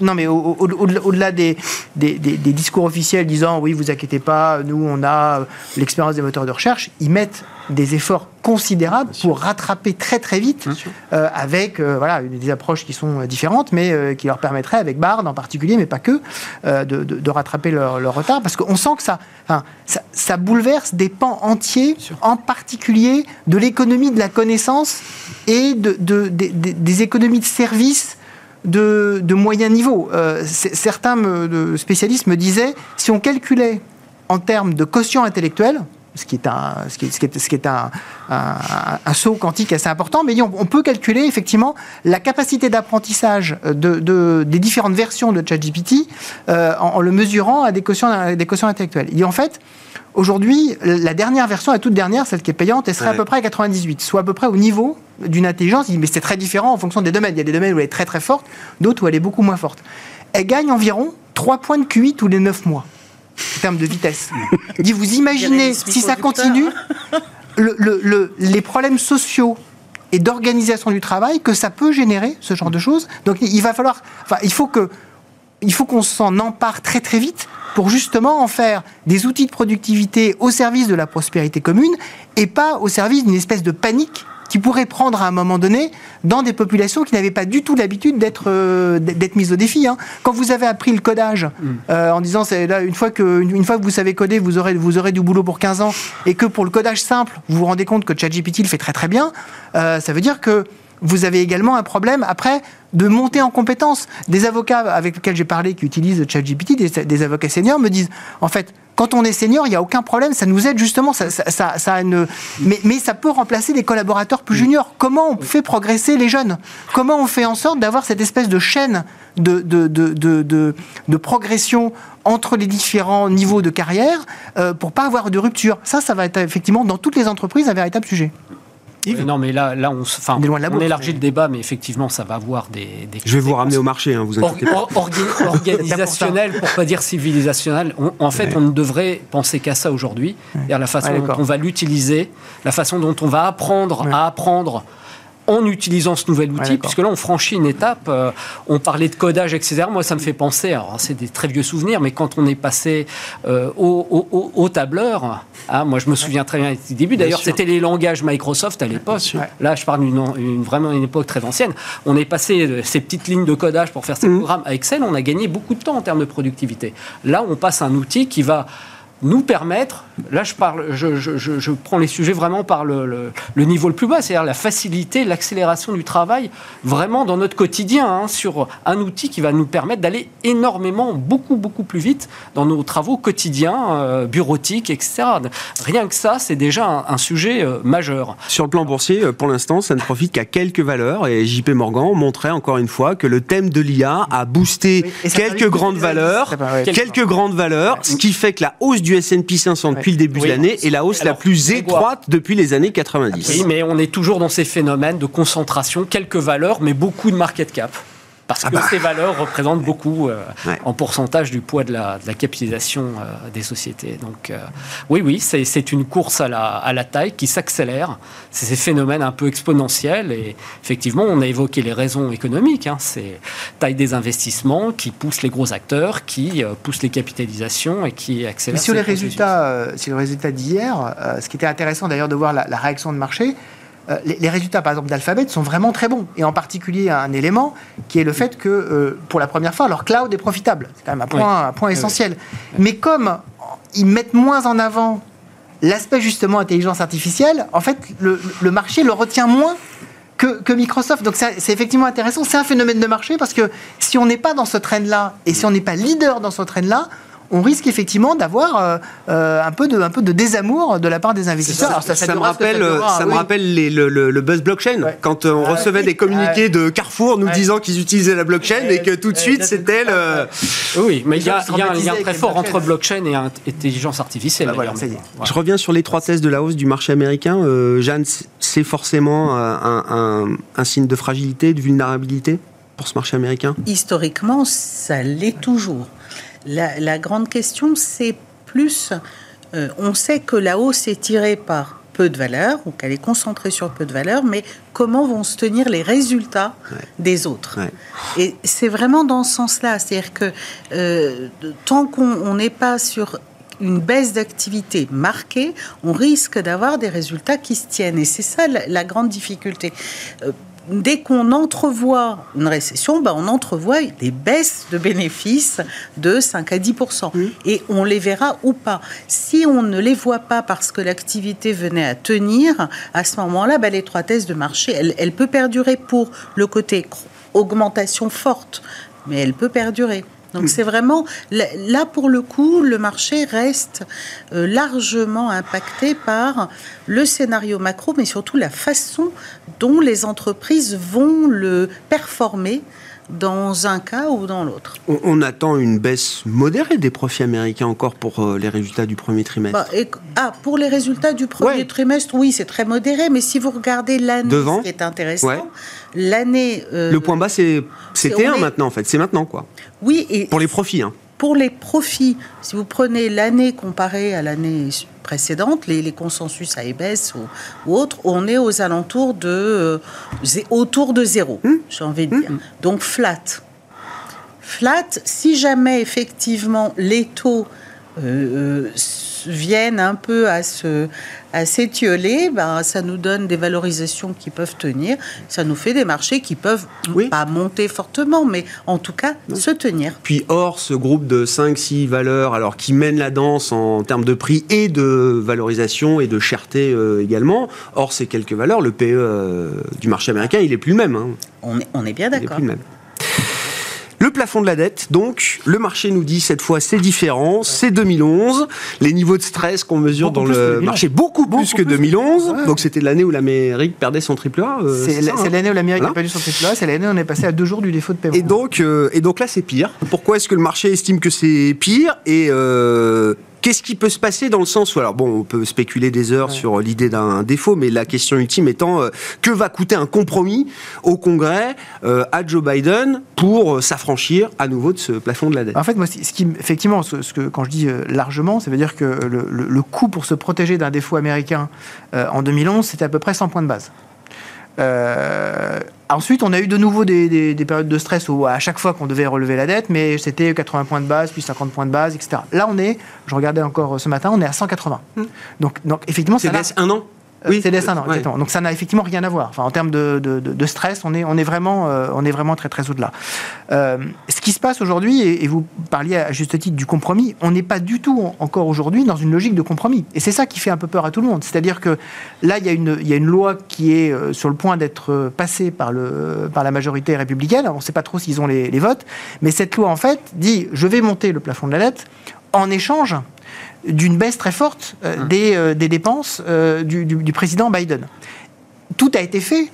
non mais au-delà des, des, des, discours officiels disant oui vous inquiétez pas, nous on a l'expérience des moteurs de recherche, ils mettent des efforts considérables pour rattraper très très vite euh, avec euh, voilà des approches qui sont différentes mais euh, qui leur permettraient avec Bard en particulier mais pas que de, de, rattraper leur, leur, retard parce qu'on sent que ça, enfin, ça, ça bouleverse des pans entiers en particulier de l'économie de la connaissance et de, de, des économies de services de, de moyen niveau. certains spécialistes me disaient si on calculait en termes de quotient intellectuel, ce qui est un, ce qui est, ce qui est, un, un, saut quantique assez important, mais on, peut calculer effectivement la capacité d'apprentissage de, de, des différentes versions de ChatGPT euh, en, le mesurant à des quotients, des quotients intellectuels. Et en fait, aujourd'hui, la dernière version, la toute dernière, celle qui est payante, elle serait à peu près à 98, soit à peu près au niveau d'une intelligence, mais c'est très différent en fonction des domaines. Il y a des domaines où elle est très très forte, d'autres où elle est beaucoup moins forte. Elle gagne environ 3 points de QI tous les 9 mois en termes de vitesse. dit, vous imaginez, si ça continue, le, les problèmes sociaux et d'organisation du travail que ça peut générer, ce genre de choses. Donc il va falloir, enfin, il faut que, il faut qu'on s'en empare très très vite pour justement en faire des outils de productivité au service de la prospérité commune et pas au service d'une espèce de panique qui pourrait prendre à un moment donné dans des populations qui n'avaient pas du tout l'habitude d'être euh, d'être mises au défi. Hein. Quand vous avez appris le codage mm. euh, en disant c'est là une fois que une, fois que vous savez coder, vous aurez vous aurez du boulot pour 15 ans et que pour le codage simple, vous vous rendez compte que ChatGPT le fait très très bien, euh, ça veut dire que vous avez également un problème après de monter en compétence. Des avocats avec lesquels j'ai parlé qui utilisent ChatGPT, des, des avocats seniors me disent en fait quand on est senior, il n'y a aucun problème, ça nous aide justement, ça, ça, ça, mais, mais, ça peut remplacer des collaborateurs plus juniors. Comment on fait progresser les jeunes? Comment on fait en sorte d'avoir cette espèce de chaîne de, de, de, de, de progression entre les différents niveaux de carrière euh, pour pas avoir de rupture? Ça, ça va être effectivement dans toutes les entreprises un véritable sujet non, mais là, là on, élargit le débat, mais effectivement, ça va avoir des. Je vais vous ramener au marché, hein, vous inquiétez pas. organisationnel, pour pas dire civilisationnel. en fait, on ne devrait penser qu'à ça aujourd'hui. La façon dont on va l'utiliser, la façon dont on va apprendre à apprendre en utilisant ce nouvel outil, puisque là, on franchit une étape. Euh, on parlait de codage, etc. Moi, ça me fait penser, alors c'est des très vieux souvenirs, mais quand on est passé euh, au, tableur, hein, moi, je me souviens très bien du début. D'ailleurs, c'était les langages Microsoft à l'époque. Là, je parle d'une vraiment une époque très ancienne. On est passé de ces petites lignes de codage pour faire ces mmh. programmes à Excel. On a gagné beaucoup de temps en termes de productivité. Là, on passe un outil qui va nous permettre, là je parle, je, je, je, prends les sujets vraiment par le, le, niveau le plus bas, c'est-à-dire la facilité, l'accélération du travail, vraiment dans notre quotidien, hein, sur un outil qui va nous permettre d'aller énormément, beaucoup, beaucoup plus vite dans nos travaux quotidiens, euh, bureautiques, etc. Rien que ça, c'est déjà un, sujet euh, majeur. Sur le plan boursier, euh, pour l'instant, ça ne profite qu'à quelques valeurs, et JP Morgan montrait encore une fois que le thème de l'IA a boosté quelques grandes valeurs, quelques grandes valeurs, ce qui fait que la hausse du S&P 500 depuis le début de l'année est la hausse la plus étroite depuis les années 90. Oui, mais on est toujours dans ces phénomènes de concentration, quelques valeurs, mais beaucoup de market cap. Parce Ah que bah. ces valeurs représentent beaucoup euh, Ouais. en pourcentage du poids de la, de la capitalisation euh, des sociétés. Donc euh, oui, oui, c'est une course à la, à la taille qui s'accélère. C'est ces phénomènes un peu exponentiels et effectivement, on a évoqué les raisons économiques. Hein, c'est taille des investissements qui poussent les gros acteurs, qui poussent les capitalisations et qui Mais accélèrent. sur les résultats, sur le résultat d'hier, ce qui était intéressant d'ailleurs de voir la, la réaction de marché, euh, les, les résultats par exemple d'Alphabet sont vraiment très bons. Et en particulier un élément qui est le fait que euh, pour la première fois, leur cloud est profitable. C'est quand même un point, un point essentiel. Mais comme ils mettent moins en avant l'aspect justement intelligence artificielle, en fait le, le marché le retient moins que, que Microsoft. Donc c'est effectivement intéressant. C'est un phénomène de marché parce que si on n'est pas dans ce trend-là et si on n'est pas leader dans ce trend-là, on risque effectivement d'avoir euh, euh, un, peu de, un peu de désamour de la part des investisseurs. Alors, Ça, ça me rappelle, durera, ça me oui. rappelle les- le, le- le buzz blockchain. Ouais. Quand euh, on Ah, recevait oui. des communiqués de Carrefour nous Ouais. disant qu'ils utilisaient la blockchain et que tout de suite c'était le. Oui, mais il y, a- gens il y a un lien très les fort entre blockchain et int- intelligence artificielle. Bah voilà. Je reviens sur l'étroitesse de la hausse du marché américain. Euh, Jeanne, c'est forcément un, un- un signe de fragilité, de vulnérabilité pour ce marché américain? Historiquement, ça l'est toujours. La, la grande question, c'est plus, euh, on sait que la hausse est tirée par peu de valeur, ou qu'elle est concentrée sur peu de valeur, mais comment vont se tenir les résultats des autres? Ouais. Et c'est vraiment dans ce sens-là, c'est-à-dire que euh, tant qu'on on n'est pas sur une baisse d'activité marquée, on risque d'avoir des résultats qui se tiennent. Et c'est ça la, la grande difficulté. Euh, Dès qu'on entrevoit une récession, ben on entrevoit des baisses de bénéfices de 5 à 10% Et on les verra ou pas. Si on ne les voit pas parce que l'activité venait à tenir, à ce moment-là, ben l'étroitesse de marché, elle, elle peut perdurer pour le côté augmentation forte, mais elle peut perdurer. Donc c'est vraiment là pour le coup le marché reste euh, largement impacté par le scénario macro, mais surtout la façon dont les entreprises vont le performer dans un cas ou dans l'autre. on, on attend une baisse modérée des profits américains encore pour euh, les résultats du premier trimestre. Bah, et- ah, pour les résultats du premier Ouais. trimestre, oui, c'est très modéré, mais si vous regardez l'année, ce qui est intéressant, Ouais. L'année. euh, le point bas, c'est T1 est- maintenant en fait. C'est maintenant quoi. Oui, et Pour les profits. Hein. pour les profits, si vous prenez l'année comparée à l'année précédente, les, les consensus à EBS ou, ou autres, on est aux alentours de euh, autour de zéro, j'ai envie de dire. Donc flat. Flat, si jamais effectivement les taux euh, viennent un peu à se à s'étioler, ben, ça nous donne des valorisations qui peuvent tenir, ça nous fait des marchés qui peuvent Oui. pas monter fortement, mais en tout cas se tenir. Puis or, ce groupe de 5-6 valeurs, alors qui mène la danse en termes de prix et de valorisation et de cherté euh, également. Or, ces quelques valeurs, le PE euh, du marché américain, il est plus le même. hein. On est, on est bien Il est d'accord. plus le même. Plafond de la dette, donc, le marché nous dit cette fois c'est différent, c'est 2011. Les niveaux de stress qu'on mesure Beaucoup dans que le 2011. marché, beaucoup plus Beaucoup que plus. 2011. Ouais. Donc c'était l'année où l'Amérique perdait son triple A. euh, C'est hein. l'année où l'Amérique Voilà. a perdu son triple A, c'est l'année où on est passé à deux jours du défaut de paiement. Et donc, euh, et donc là, c'est pire. Pourquoi est-ce que le marché estime que c'est pire? Et euh, qu'est-ce qui peut se passer dans le sens où, alors bon, on peut spéculer des heures sur l'idée d'un défaut, mais la question ultime étant, euh, que va coûter un compromis au Congrès euh, à Joe Biden pour euh, s'affranchir à nouveau de ce plafond de la dette? En fait, moi, ce qui, effectivement, ce, ce que, quand je dis euh, largement, ça veut dire que le, le- le coût pour se protéger d'un défaut américain euh, en 2011, c'était à peu près 100 points de base. Euh, ensuite, on a eu de nouveau des, des- des périodes de stress où à chaque fois qu'on devait relever la dette, mais c'était 80 points de base, puis 50 points de base, etc. Là, on est, je regardais encore ce matin, on est à 180. Donc, donc effectivement, ça CDS un an oui, c'est des un an, Ouais. exactement. Donc ça n'a effectivement rien à voir. Enfin, en termes de, de- de- de stress, on est, on est vraiment, euh, on est vraiment très très au-delà. Euh, ce qui se passe aujourd'hui, et, et vous parliez à juste titre du compromis, on n'est pas du tout en- encore aujourd'hui dans une logique de compromis. Et c'est ça qui fait un peu peur à tout le monde. C'est-à-dire que là, il y, a une, il y a une loi qui est euh, sur le point d'être euh, passée par, le, par la majorité républicaine. On ne sait pas trop s'ils ont les, les votes, mais cette loi en fait dit je vais monter le plafond de la dette en échange d'une baisse très forte euh, des, euh, des dépenses euh, du, du- du président Biden. Tout a été fait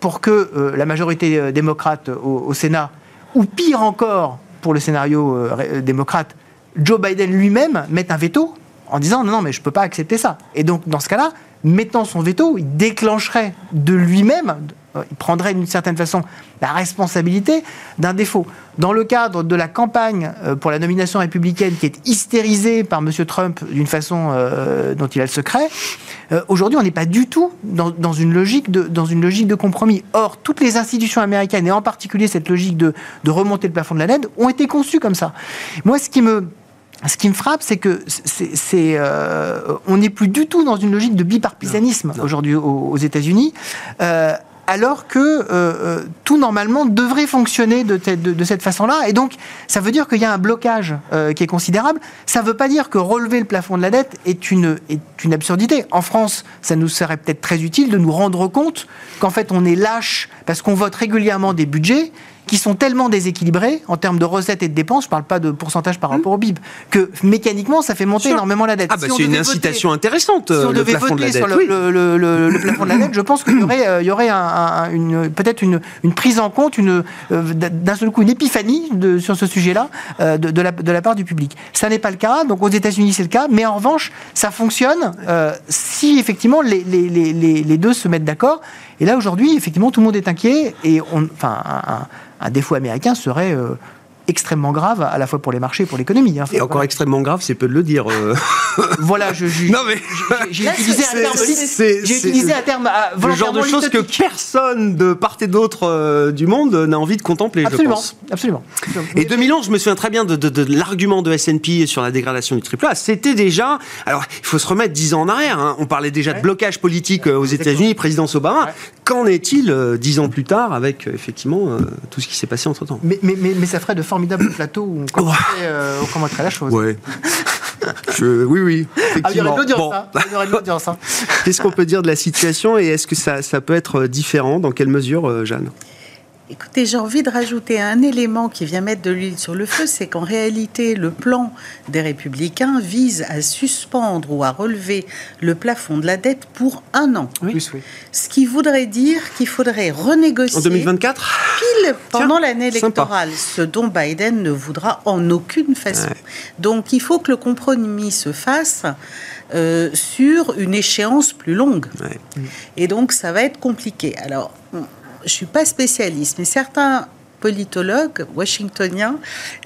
pour que la majorité démocrate au, au Sénat, ou pire encore pour le scénario démocrate, Joe Biden lui-même mette un veto en disant non, non, mais je ne peux pas accepter ça. Et donc, dans ce cas-là, mettant son veto, il déclencherait de lui-même, il prendrait d'une certaine façon la responsabilité d'un défaut. Dans le cadre de la campagne euh, pour la nomination républicaine qui est hystérisée par M. Trump d'une façon euh, dont il a le secret, euh, aujourd'hui on n'est pas du tout dans, une logique de, dans une logique de compromis. Or, toutes les institutions américaines, et en particulier cette logique de, de remonter le plafond de la LED, ont été conçues comme ça. Moi, ce qui me ce qui me frappe, c'est que c'est, on n'est plus du tout dans une logique de bipartisanisme aujourd'hui aux, États-Unis alors que euh, euh, tout normalement devrait fonctionner de, de, cette façon-là. Et donc, ça veut dire qu'il y a un blocage euh, qui est considérable. Ça ne veut pas dire que relever le plafond de la dette est une, est une absurdité. En France, ça nous serait peut-être très utile de nous rendre compte qu'en fait, on est lâche parce qu'on vote régulièrement des budgets qui sont tellement déséquilibrés en termes de recettes et de dépenses, je ne parle pas de pourcentage par rapport au BIB, que mécaniquement, ça fait monter énormément la dette. Ah bah c'est une incitation intéressante. Si on devait voter sur le, plafond de la dette, je pense qu'il y aurait, euh, y aurait une, peut-être une, prise en compte, une, euh, d'un seul coup une épiphanie de, sur ce sujet-là euh, de, la, de la part du public. Ça n'est pas le cas, donc aux États-Unis c'est le cas, mais en revanche, ça fonctionne si effectivement les, les, les, les, deux se mettent d'accord. Et là aujourd'hui, effectivement, tout le monde est inquiet et un défaut américain serait euh, extrêmement grave, à la fois pour les marchés et pour l'économie. Hein. Et encore extrêmement grave, c'est peu de le dire. Euh. voilà, je, non mais j'ai utilisé un terme. J'ai utilisé un terme le genre de choses que personne de part et d'autre euh, du monde n'a envie de contempler. Absolument, je pense. absolument. Et 2011, je me souviens très bien de, de, l'argument de S&P sur la dégradation du triple A. C'était déjà, alors il faut se remettre dix ans en arrière. Hein. On parlait déjà de blocage politique euh, aux États-Unis, présidence Obama. Qu'en est-il dix ans plus tard avec effectivement tout ce qui s'est passé entre temps mais, mais, mais, mais ça ferait de formidable plateau où on commenterait, euh, la chose. Ouais. oui, oui. Ah, il y aurait de l'audience. Hein. Qu'est-ce qu'on peut dire de la situation et est-ce que ça, ça, peut être différent? Dans quelle mesure, euh, Jeanne? Écoutez, j'ai envie de rajouter un élément qui vient mettre de l'huile sur le feu, c'est qu'en réalité, le plan des républicains vise à suspendre ou à relever le plafond de la dette pour un an. Oui. Ce qui voudrait dire qu'il faudrait renégocier... En 2024 Pile pendant l'année électorale, ce dont Biden ne voudra en aucune façon. Donc il faut que le compromis se fasse euh, sur une échéance plus longue. Et donc ça va être compliqué. Alors je suis pas spécialiste, mais certains politologues washingtoniens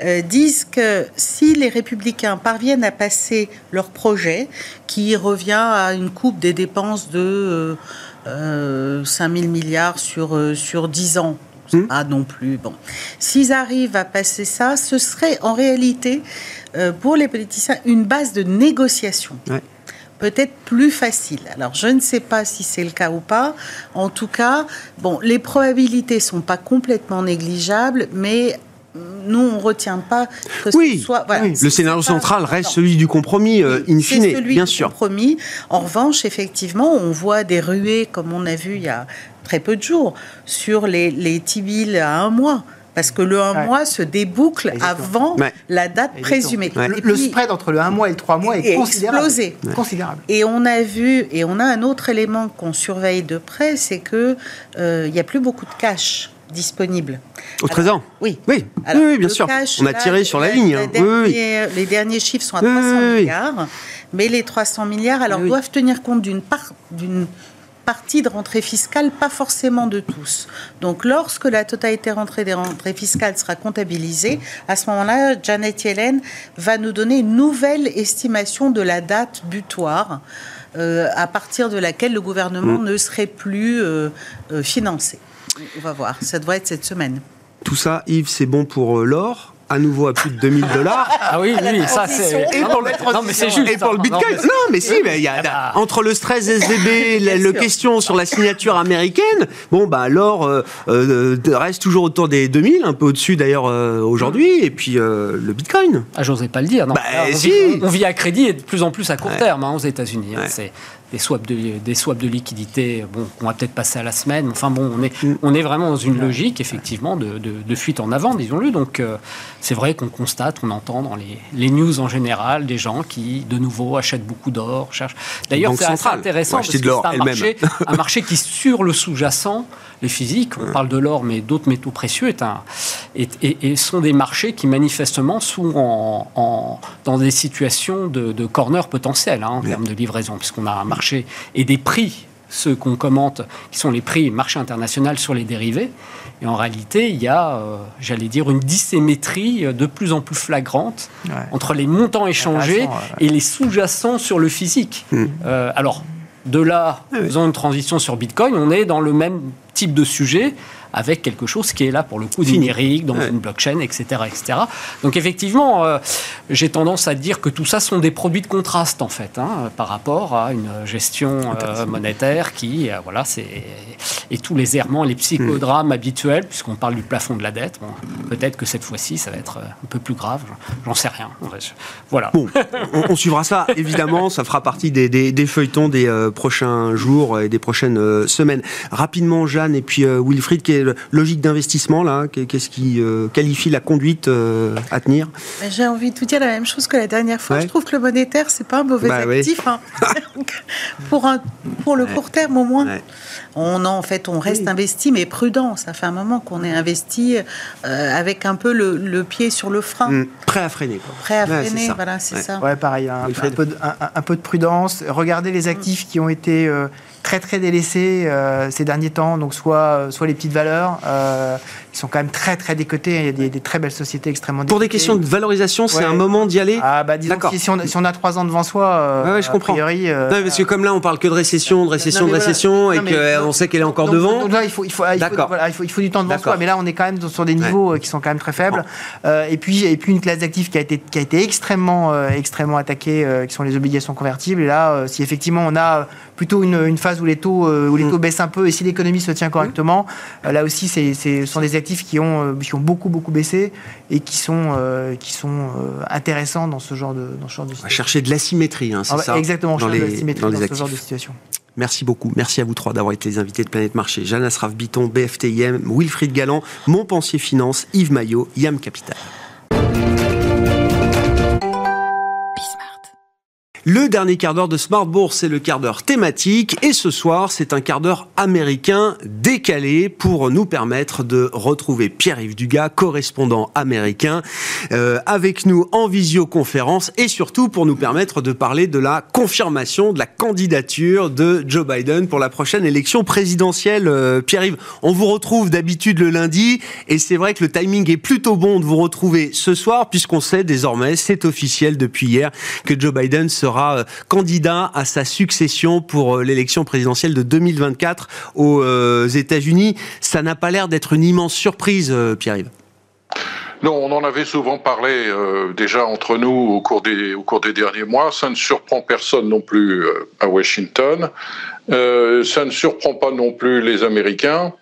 euh, disent que si les républicains parviennent à passer leur projet, qui revient à une coupe des dépenses de euh, 5 000 milliards sur, euh, sur 10 ans, hmm. pas non plus. Bon, s'ils arrivent à passer ça, ce serait en réalité euh, pour les politiciens une base de négociation peut-être plus facile. Alors, je ne sais pas si c'est le cas ou pas. En tout cas, bon, les probabilités sont pas complètement négligeables, mais nous, on ne retient pas que oui, ce soit. oui. Le scénario central reste celui du compromis, euh, in fine, celui bien du sûr. Compromis. En revanche, effectivement, on voit des ruées, comme on a vu il y a très peu de jours, sur les, les T-bills à un mois. Parce que le 1 mois se déboucle avant la date présumée. le, spread entre le 1 mois et le 3 mois est, considérable. explosé. considérable. Et on a vu, et on a un autre élément qu'on surveille de près, c'est qu'il euh, n'y a plus beaucoup de cash disponible. Au trésor Oui. Oui, oui, bien sûr. on a tiré sur la, ligne. Hein. les derniers chiffres sont à 300 milliards, mais les 300 milliards alors, doivent tenir compte d'une part, d'une partie de rentrée fiscale, pas forcément de tous. Donc lorsque la totalité rentrée des rentrées fiscales sera comptabilisée, à ce moment-là, Janet Yellen va nous donner une nouvelle estimation de la date butoir. Euh, à partir de laquelle le gouvernement mm. ne serait plus euh, euh, financé. On va voir, ça doit être cette semaine. Tout ça, Yves, c'est bon pour l'or? À nouveau à plus de 2000 dollars. Ah oui, oui, ça c'est. Et, pour le... non, mais c'est juste. Et pour le Bitcoin. Non, mais, si, mais il y a, ah bah. entre le stress SVB, le question sur la signature américaine, bon, bah alors, euh, euh, reste toujours autour des 2000, un peu au-dessus d'ailleurs euh, aujourd'hui, et puis le Bitcoin. Ah, j'osais pas le dire. Non. Bah, on, si. vit, on, vit, à crédit et de plus en plus à court terme hein, aux États-Unis. Hein, c'est des swaps de, des swaps de liquidité, bon, on va peut-être passer à la semaine. Enfin bon, on est, mm. on est vraiment dans une logique, effectivement, de, de, fuite en avant, disons-le. Donc, euh, c'est vrai qu'on constate, on entend dans les, les, news en général des gens qui, de nouveau, achètent beaucoup d'or, cherchent. D'ailleurs, c'est assez intéressant parce que c'est un marché, un marché qui, sur le sous-jacent, les physiques, on parle de l'or, mais d'autres métaux précieux, est un, et, sont des marchés qui manifestement sont en, dans des situations de, corner potentiel hein, en termes de livraison, puisqu'on a un marché et des prix ceux qu'on commente, qui sont les prix marché international sur les dérivés. Et en réalité, il y a, euh, j'allais dire, une dissymétrie de plus en plus flagrante entre les montants échangés et les sous-jacents sur le physique. Hmm. Euh, alors, de là, faisant une transition sur Bitcoin, on est dans le même type de sujet avec quelque chose qui est là pour le coup numérique, dans une blockchain, etc. etc. Donc effectivement, euh, j'ai tendance à dire que tout ça sont des produits de contraste en fait, hein, par rapport à une gestion euh, monétaire qui, euh, voilà, c'est et tous les errements, les psychodrames hmm. habituels, puisqu'on parle du plafond de la dette. Bon, Peut-être que cette fois-ci, ça va être un peu plus grave. J'en sais rien. Voilà. Bon, on, suivra ça évidemment. Ça fera partie des, des, feuilletons des prochains jours et des prochaines semaines. Rapidement, Jeanne et puis Wilfried, qui logique d'investissement là Qu'est-ce qui euh, qualifie la conduite euh, à tenir J'ai envie de vous dire la même chose que la dernière fois. Je trouve que le monétaire c'est pas un mauvais bah actif hein. pour un, pour le court terme au moins. On en fait on reste investi mais prudent. Ça fait un moment qu'on est investi euh, avec un peu le, pied sur le frein. Mmh. Prêt à freiner. Prêt à freiner, voilà, c'est ça. Ouais, pareil, un, peu de, un, peu de, prudence. Regardez les actifs qui ont été très très délaissés euh, ces derniers temps, donc soit, euh, soit les petites valeurs, euh, ils sont quand même très très décotés. Il y a des, très belles sociétés extrêmement Pour des questions de valorisation, c'est un moment d'y aller Ah bah disons si, on, si, on, a trois ans devant soi, ouais, je comprends. Priori, non, parce que comme là on parle que de récession, de récession, de récession, et qu'on sait qu'elle est encore devant. Donc là il faut, il faut, il faut, voilà, il faut, il faut du temps devant soi, mais là on est quand même sur des niveaux qui sont quand même très faibles. et puis et puis une classe d'actifs qui a été qui a été extrêmement extrêmement attaquée, qui sont les obligations convertibles. Et là, si effectivement on a plutôt une, une phase où les taux où les mm. taux baissent un peu et si l'économie se tient correctement, là aussi ce sont des actifs qui ont qui ont beaucoup beaucoup baissé et qui sont qui sont intéressants dans ce genre de dans ce genre de situation. chercher de l'asymétrie, hein, c'est ah ça Exactement, dans, les, dans, dans ce genre de situation. Merci beaucoup. Merci à vous trois d'avoir été les invités de Planète Marché. Jeanne Asraf Biton, BFTIM, Wilfried Galland, Montpensier Finance, Yves Maillot, YAM Capital. Le dernier quart d'heure de Smart Bourse, c'est le quart d'heure thématique. Et ce soir, c'est un quart d'heure américain décalé pour nous permettre de retrouver Pierre-Yves Dugas, correspondant américain, euh, avec nous en visioconférence et surtout pour nous permettre de parler de la confirmation de la candidature de Joe Biden pour la prochaine élection présidentielle. Euh, Pierre-Yves, on vous retrouve d'habitude le lundi et c'est vrai que le timing est plutôt bon de vous retrouver ce soir puisqu'on sait désormais, c'est officiel depuis hier, que Joe Biden sera sera euh, candidat à sa succession pour euh, l'élection présidentielle de 2024 aux euh, États-Unis. Ça n'a pas l'air d'être une immense surprise, Pierre-Yves. Non, on en avait souvent parlé déjà entre nous au cours, des, au cours des derniers mois. Ça ne surprend personne non plus à Washington. ça ne surprend pas non plus les Américains.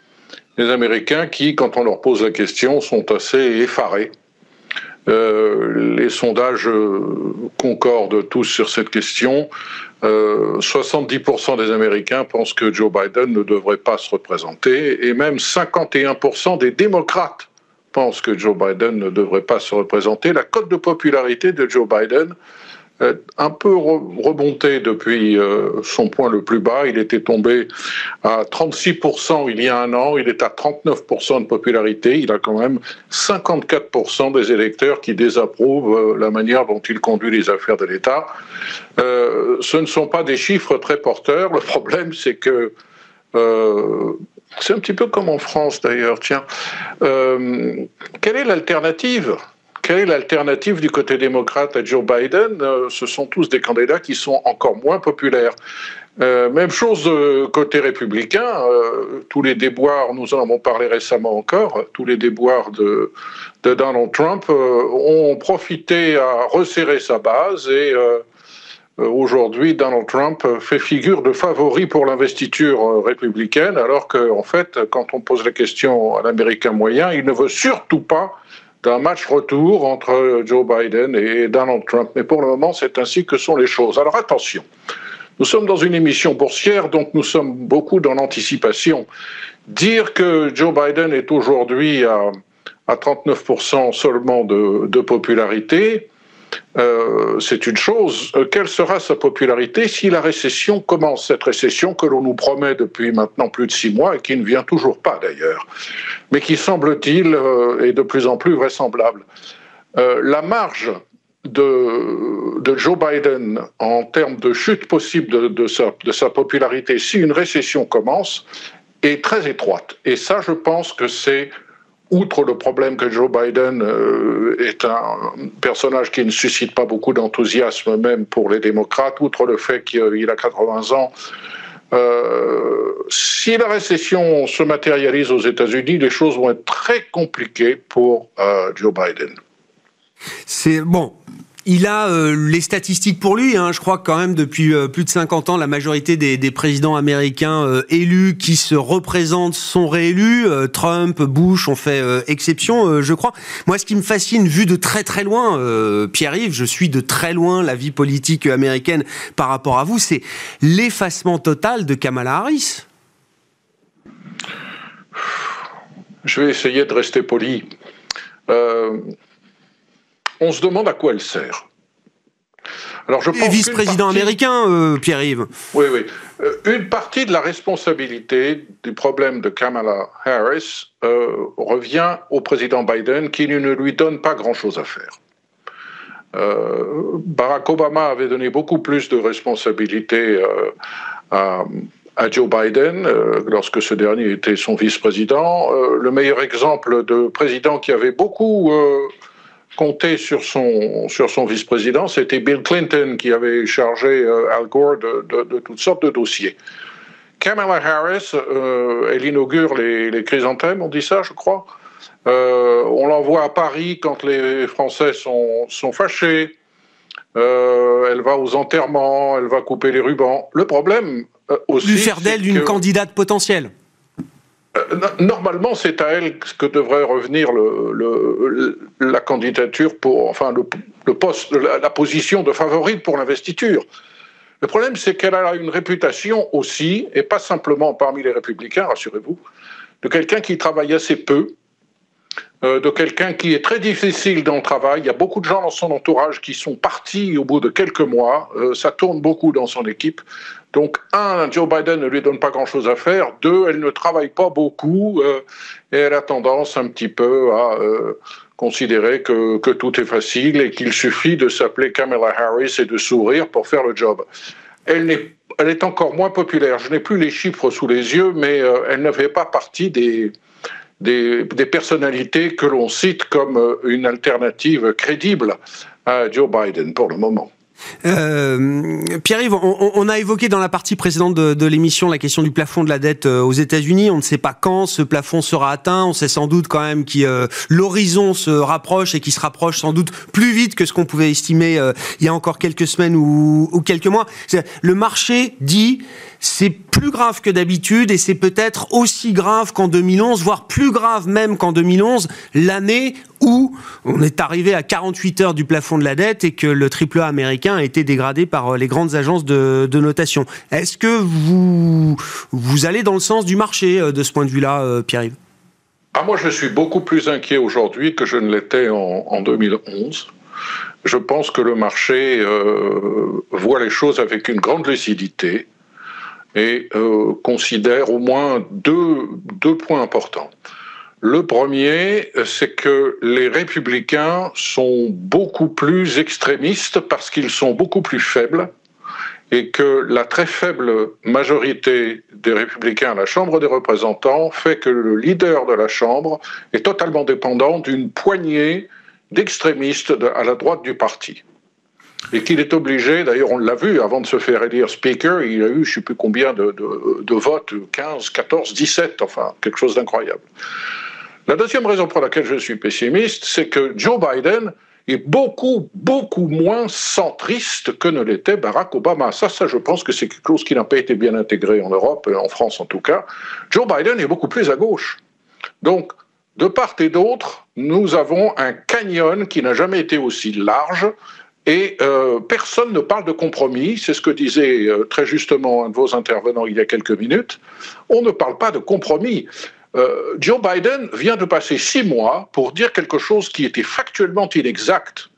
Les Américains qui, quand on leur pose la question, sont assez effarés euh, les sondages euh, concordent tous sur cette question. 70% euh, des Américains pensent que Joe Biden ne devrait pas se représenter et même 51% des démocrates pensent que Joe Biden ne devrait pas se représenter. La cote de popularité de Joe Biden un peu remonté depuis euh, son point le plus bas. Il était tombé à 36% il y a un an, il est à 39% de popularité. Il a quand même 54% des électeurs qui désapprouvent euh, la manière dont il conduit les affaires de l'État. Euh, ce ne sont pas des chiffres très porteurs. Le problème, c'est que c'est un petit peu comme en France d'ailleurs. Tiens, quelle est l'alternative? Quelle est l'alternative du côté démocrate à Joe Biden? Euh, Ce sont tous des candidats qui sont encore moins populaires. Euh, même chose euh, côté républicain, tous les déboires, nous en avons parlé récemment encore, tous les déboires de, de Donald Trump ont profité à resserrer sa base et aujourd'hui Donald Trump fait figure de favori pour l'investiture républicaine, alors qu'en en fait, quand on pose la question à l'Américain moyen, il ne veut surtout pas d'un match retour entre Joe Biden et Donald Trump. Mais pour le moment, c'est ainsi que sont les choses. Alors attention, nous sommes dans une émission boursière, donc nous sommes beaucoup dans l'anticipation. Dire que Joe Biden est aujourd'hui à, à 39% seulement de, de popularité, euh, c'est une chose. Euh, quelle sera sa popularité si la récession commence Cette récession que l'on nous promet depuis maintenant plus de six mois et qui ne vient toujours pas d'ailleurs, mais qui semble-t-il euh, est de plus en plus vraisemblable. la marge de, Joe Biden en termes de chute possible de sa popularité si une récession commence est très étroite. Et ça, je pense que c'est outre le problème que Joe Biden euh, est un personnage qui ne suscite pas beaucoup d'enthousiasme même pour les démocrates, outre le fait qu'il a 80 ans, euh, si la récession se matérialise aux États-Unis, les choses vont être très compliquées pour euh, Joe Biden. C'est bon. Il a euh, les statistiques pour lui. Hein. Je crois quand même depuis euh, plus de 50 ans, la majorité des, des présidents américains euh, élus qui se représentent sont réélus. Trump, Bush ont fait exception, je crois. Moi, ce qui me fascine, vu de très très loin, Pierre-Yves, je suis de très loin la vie politique américaine par rapport à vous, c'est l'effacement total de Kamala Harris. Je vais essayer de rester poli on se demande à quoi elle sert. Alors je pense vice-président américain, euh, Pierre-Yves. Oui, oui. Euh, une partie de la responsabilité du problème de Kamala Harris euh, revient au président Biden qui ne lui donne pas grand-chose à faire. Barack Obama avait donné beaucoup plus de responsabilités à, à, Joe Biden lorsque ce dernier était son vice-président. le meilleur exemple de président qui avait beaucoup compter sur son, sur son vice-président, c'était Bill Clinton qui avait chargé euh, Al Gore de, toutes sortes de dossiers. Kamala Harris, euh, elle inaugure les, les, chrysanthèmes, on dit ça, je crois. Euh, on l'envoie à Paris quand les Français sont, sont fâchés. elle va aux enterrements, elle va couper les rubans. Le problème aussi. Lui faire d'elle une candidate potentielle. Euh, normalement, c'est à elle que devrait revenir la candidature pour, enfin, le, poste, la, position de favorite pour l'investiture. Le problème, c'est qu'elle a une réputation aussi, et pas simplement parmi les républicains, rassurez-vous, de quelqu'un qui travaille assez peu, euh, de quelqu'un qui est très difficile dans le travail. Il y a beaucoup de gens dans son entourage qui sont partis au bout de quelques mois. Euh, ça tourne beaucoup dans son équipe. Donc, un, Joe Biden ne lui donne pas grand-chose à faire. Deux, elle ne travaille pas beaucoup euh, et elle a tendance un petit peu à euh, considérer que, tout est facile et qu'il suffit de s'appeler Kamala Harris et de sourire pour faire le job. Elle est, encore moins populaire. Je n'ai plus les chiffres sous les yeux, mais euh, elle ne fait pas partie des personnalités que l'on cite comme une alternative crédible à Joe Biden pour le moment. Euh, Pierre-Yves, on, a évoqué dans la partie précédente de, l'émission la question du plafond de la dette euh, aux États-Unis. On ne sait pas quand ce plafond sera atteint. On sait sans doute quand même que euh, l'horizon se rapproche et qu'il se rapproche sans doute plus vite que ce qu'on pouvait estimer il y a encore quelques semaines ou, ou quelques mois. Le marché dit c'est plus grave que d'habitude et c'est peut-être aussi grave qu'en 2011, voire plus grave même qu'en 2011, l'année où on est arrivé à 48 heures du plafond de la dette et que le triple A américain a été dégradé par euh, les grandes agences de, notation. Est-ce que vous, vous allez dans le sens du marché euh, de ce point de vue-là, euh, Pierre-Yves? Ah, Moi, je suis beaucoup plus inquiet aujourd'hui que je ne l'étais en, 2011 je pense que le marché voit les choses avec une grande lucidité et considère au moins deux, deux points importants. Le premier, c'est que les républicains sont beaucoup plus extrémistes parce qu'ils sont beaucoup plus faibles et que la très faible majorité des républicains à la Chambre des représentants fait que le leader de la Chambre est totalement dépendant d'une poignée d'extrémistes à la droite du parti et qu'il est obligé, d'ailleurs on l'a vu, avant de se faire élire Speaker, il a eu je ne sais plus combien de, de, votes, 15, 14, 17, enfin quelque chose d'incroyable. La deuxième raison pour laquelle je suis pessimiste, c'est que Joe Biden est beaucoup, beaucoup moins centriste que ne l'était Barack Obama. Ça, ça, je pense que c'est quelque chose qui n'a pas été bien intégré en Europe, en France en tout cas. Joe Biden est beaucoup plus à gauche. Donc, de part et d'autre, nous avons un canyon qui n'a jamais été aussi large et euh, personne ne parle de compromis, c'est ce que disait euh, très justement un de vos intervenants il y a quelques minutes. On ne parle pas de compromis. Euh, Joe Biden vient de passer six mois pour dire quelque chose qui était factuellement inexact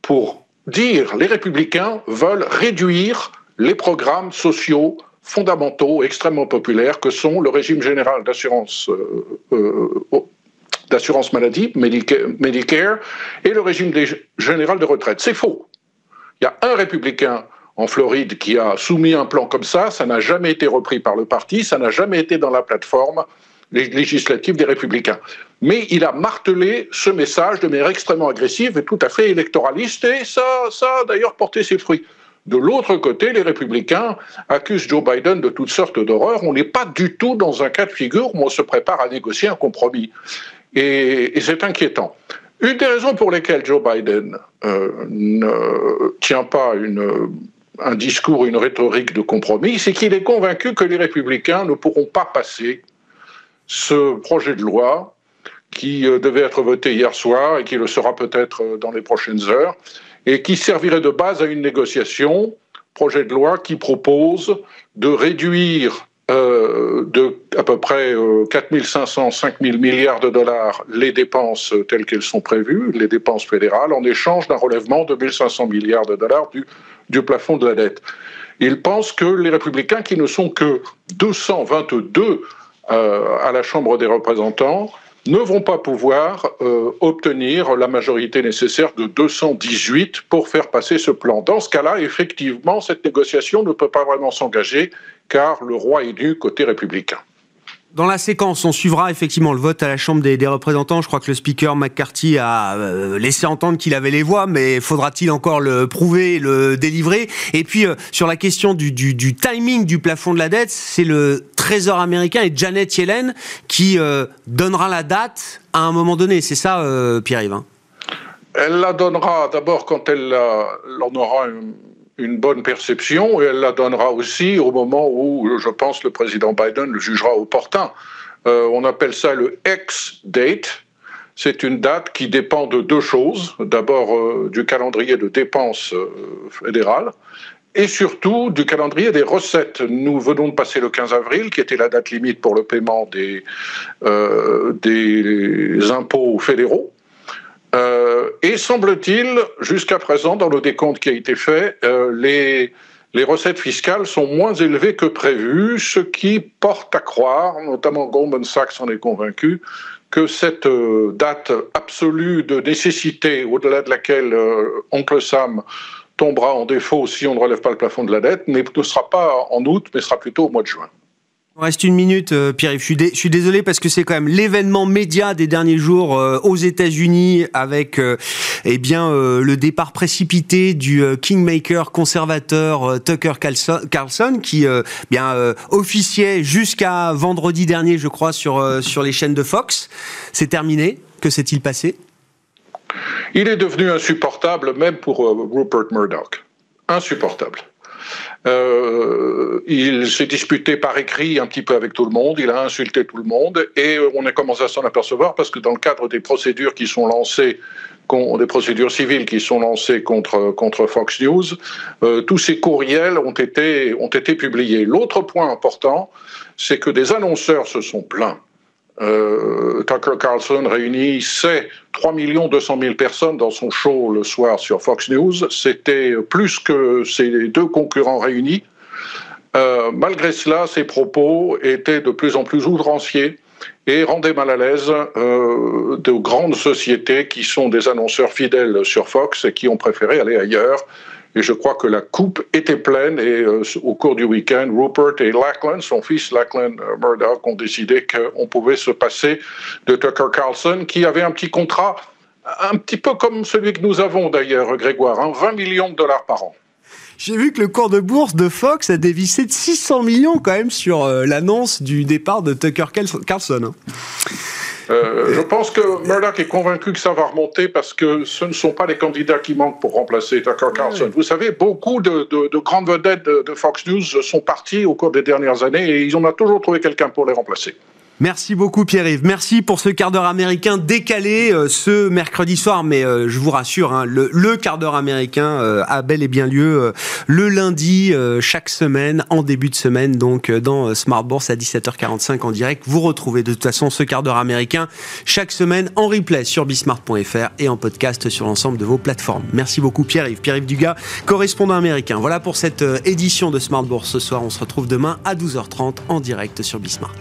pour dire les républicains veulent réduire les programmes sociaux fondamentaux extrêmement populaires que sont le régime général d'assurance d'assurance maladie, Medicare, et le régime général de retraite. C'est faux. Il y a un républicain en Floride qui a soumis un plan comme ça, ça n'a jamais été repris par le parti, ça n'a jamais été dans la plateforme législative des républicains. Mais il a martelé ce message de manière extrêmement agressive et tout à fait électoraliste, et ça, ça a d'ailleurs porté ses fruits. De l'autre côté, les républicains accusent Joe Biden de toutes sortes d'horreurs. On n'est pas du tout dans un cas de figure où on se prépare à négocier un compromis. Et, c'est inquiétant. Une des raisons pour lesquelles Joe Biden euh, ne tient pas un discours, une rhétorique de compromis, c'est qu'il est convaincu que les républicains ne pourront pas passer ce projet de loi qui euh, devait être voté hier soir et qui le sera peut-être euh, dans les prochaines heures, et qui servirait de base à une négociation, projet de loi qui propose de réduire euh, de à peu près 4 500, 5 000 milliards de dollars les dépenses telles qu'elles sont prévues, les dépenses fédérales, en échange d'un relèvement de 1 500 milliards de dollars du, du plafond de la dette. Il pense que les républicains, qui ne sont que 222 euh, à la Chambre des représentants, ne vont pas pouvoir euh, obtenir la majorité nécessaire de 218 pour faire passer ce plan. Dans ce cas-là, effectivement, cette négociation ne peut pas vraiment s'engager car le roi est du côté républicain. Dans la séquence, on suivra effectivement le vote à la Chambre des, représentants. Je crois que le speaker McCarthy a euh, laissé entendre qu'il avait les voix, mais faudra-t-il encore le prouver, le délivrer? Et puis, euh, sur la question du, timing du plafond de la dette, c'est le Trésor américain et Janet Yellen qui euh, donnera la date à un moment donné. C'est ça, Pierre-Yves hein? Elle la donnera d'abord quand elle en aura une bonne perception et elle la donnera aussi au moment où, je pense, le président Biden le jugera opportun. Euh, on appelle ça le X-date. C'est une date qui dépend de deux choses. D'abord euh, du calendrier de dépenses euh, fédérales et surtout du calendrier des recettes. Nous venons de passer le 15 avril, qui était la date limite pour le paiement des, des impôts fédéraux. Euh, et semble-t-il, jusqu'à présent, dans le décompte qui a été fait, euh, les, recettes fiscales sont moins élevées que prévu, ce qui porte à croire, notamment Goldman Sachs en est convaincu, que cette euh, date absolue de nécessité, au-delà de laquelle Oncle Sam tombera en défaut si on ne relève pas le plafond de la dette, ne sera pas en août, mais sera plutôt au mois de juin. Il reste une minute, euh, Pierre. Je je suis désolé parce que c'est quand même l'événement média des derniers jours euh, aux États-Unis avec euh, eh bien le départ précipité du kingmaker conservateur Tucker Carlson qui bien officiait jusqu'à vendredi dernier, je crois, sur sur les chaînes de Fox. C'est terminé. Que s'est-il passé? Il est devenu insupportable, même pour Rupert Murdoch. Insupportable. Euh, il s'est disputé par écrit un petit peu avec tout le monde, il a insulté tout le monde, et on a commencé à s'en apercevoir parce que dans le cadre des procédures qui sont lancées, des procédures civiles qui sont lancées contre, contre Fox News, euh, tous ces courriels ont été, ont été publiés. L'autre point important, c'est que des annonceurs se sont plaints euh, Tucker Carlson réunit ses 3 200 000 personnes dans son show le soir sur Fox News. C'était plus que ses deux concurrents réunis. Euh, malgré cela, ses propos étaient de plus en plus outranciers et rendaient mal à l'aise euh, de grandes sociétés qui sont des annonceurs fidèles sur Fox et qui ont préféré aller ailleurs et je crois que la coupe était pleine. Et euh, au cours du week-end, Rupert et Lachlan, son fils Lachlan euh, Murdoch, ont décidé qu'on pouvait se passer de Tucker Carlson, qui avait un petit contrat, un petit peu comme celui que nous avons d'ailleurs, Grégoire, 20 hein, millions de dollars par an. J'ai vu que le cours de bourse de Fox a dévissé de 600 millions quand même sur euh, l'annonce du départ de Tucker Carlson. Hein. Euh, je pense que Murdoch est convaincu que ça va remonter parce que ce ne sont pas les candidats qui manquent pour remplacer Tucker Carlson. Vous savez, beaucoup de, grandes vedettes de, Fox News sont partis au cours des dernières années et ils ont toujours trouvé quelqu'un pour les remplacer. Merci beaucoup Pierre-Yves. Merci pour ce quart d'heure américain décalé euh, ce mercredi soir, mais euh, je vous rassure, hein, le, le, quart d'heure américain euh, a bel et bien lieu le lundi chaque semaine, en début de semaine, donc dans Smart Bourse à 17h45 en direct. Vous retrouvez de toute façon ce quart d'heure américain chaque semaine en replay sur bismart.fr et en podcast sur l'ensemble de vos plateformes. Merci beaucoup Pierre-Yves. Pierre-Yves Dugas, correspondant américain. Voilà pour cette édition de Smart Bourse ce soir. On se retrouve demain à 12h30 en direct sur Bismart.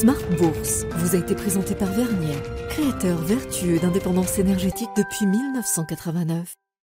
Smart Bourse vous a été présenté par Vernier, créateur vertueux d'indépendance énergétique depuis 1989.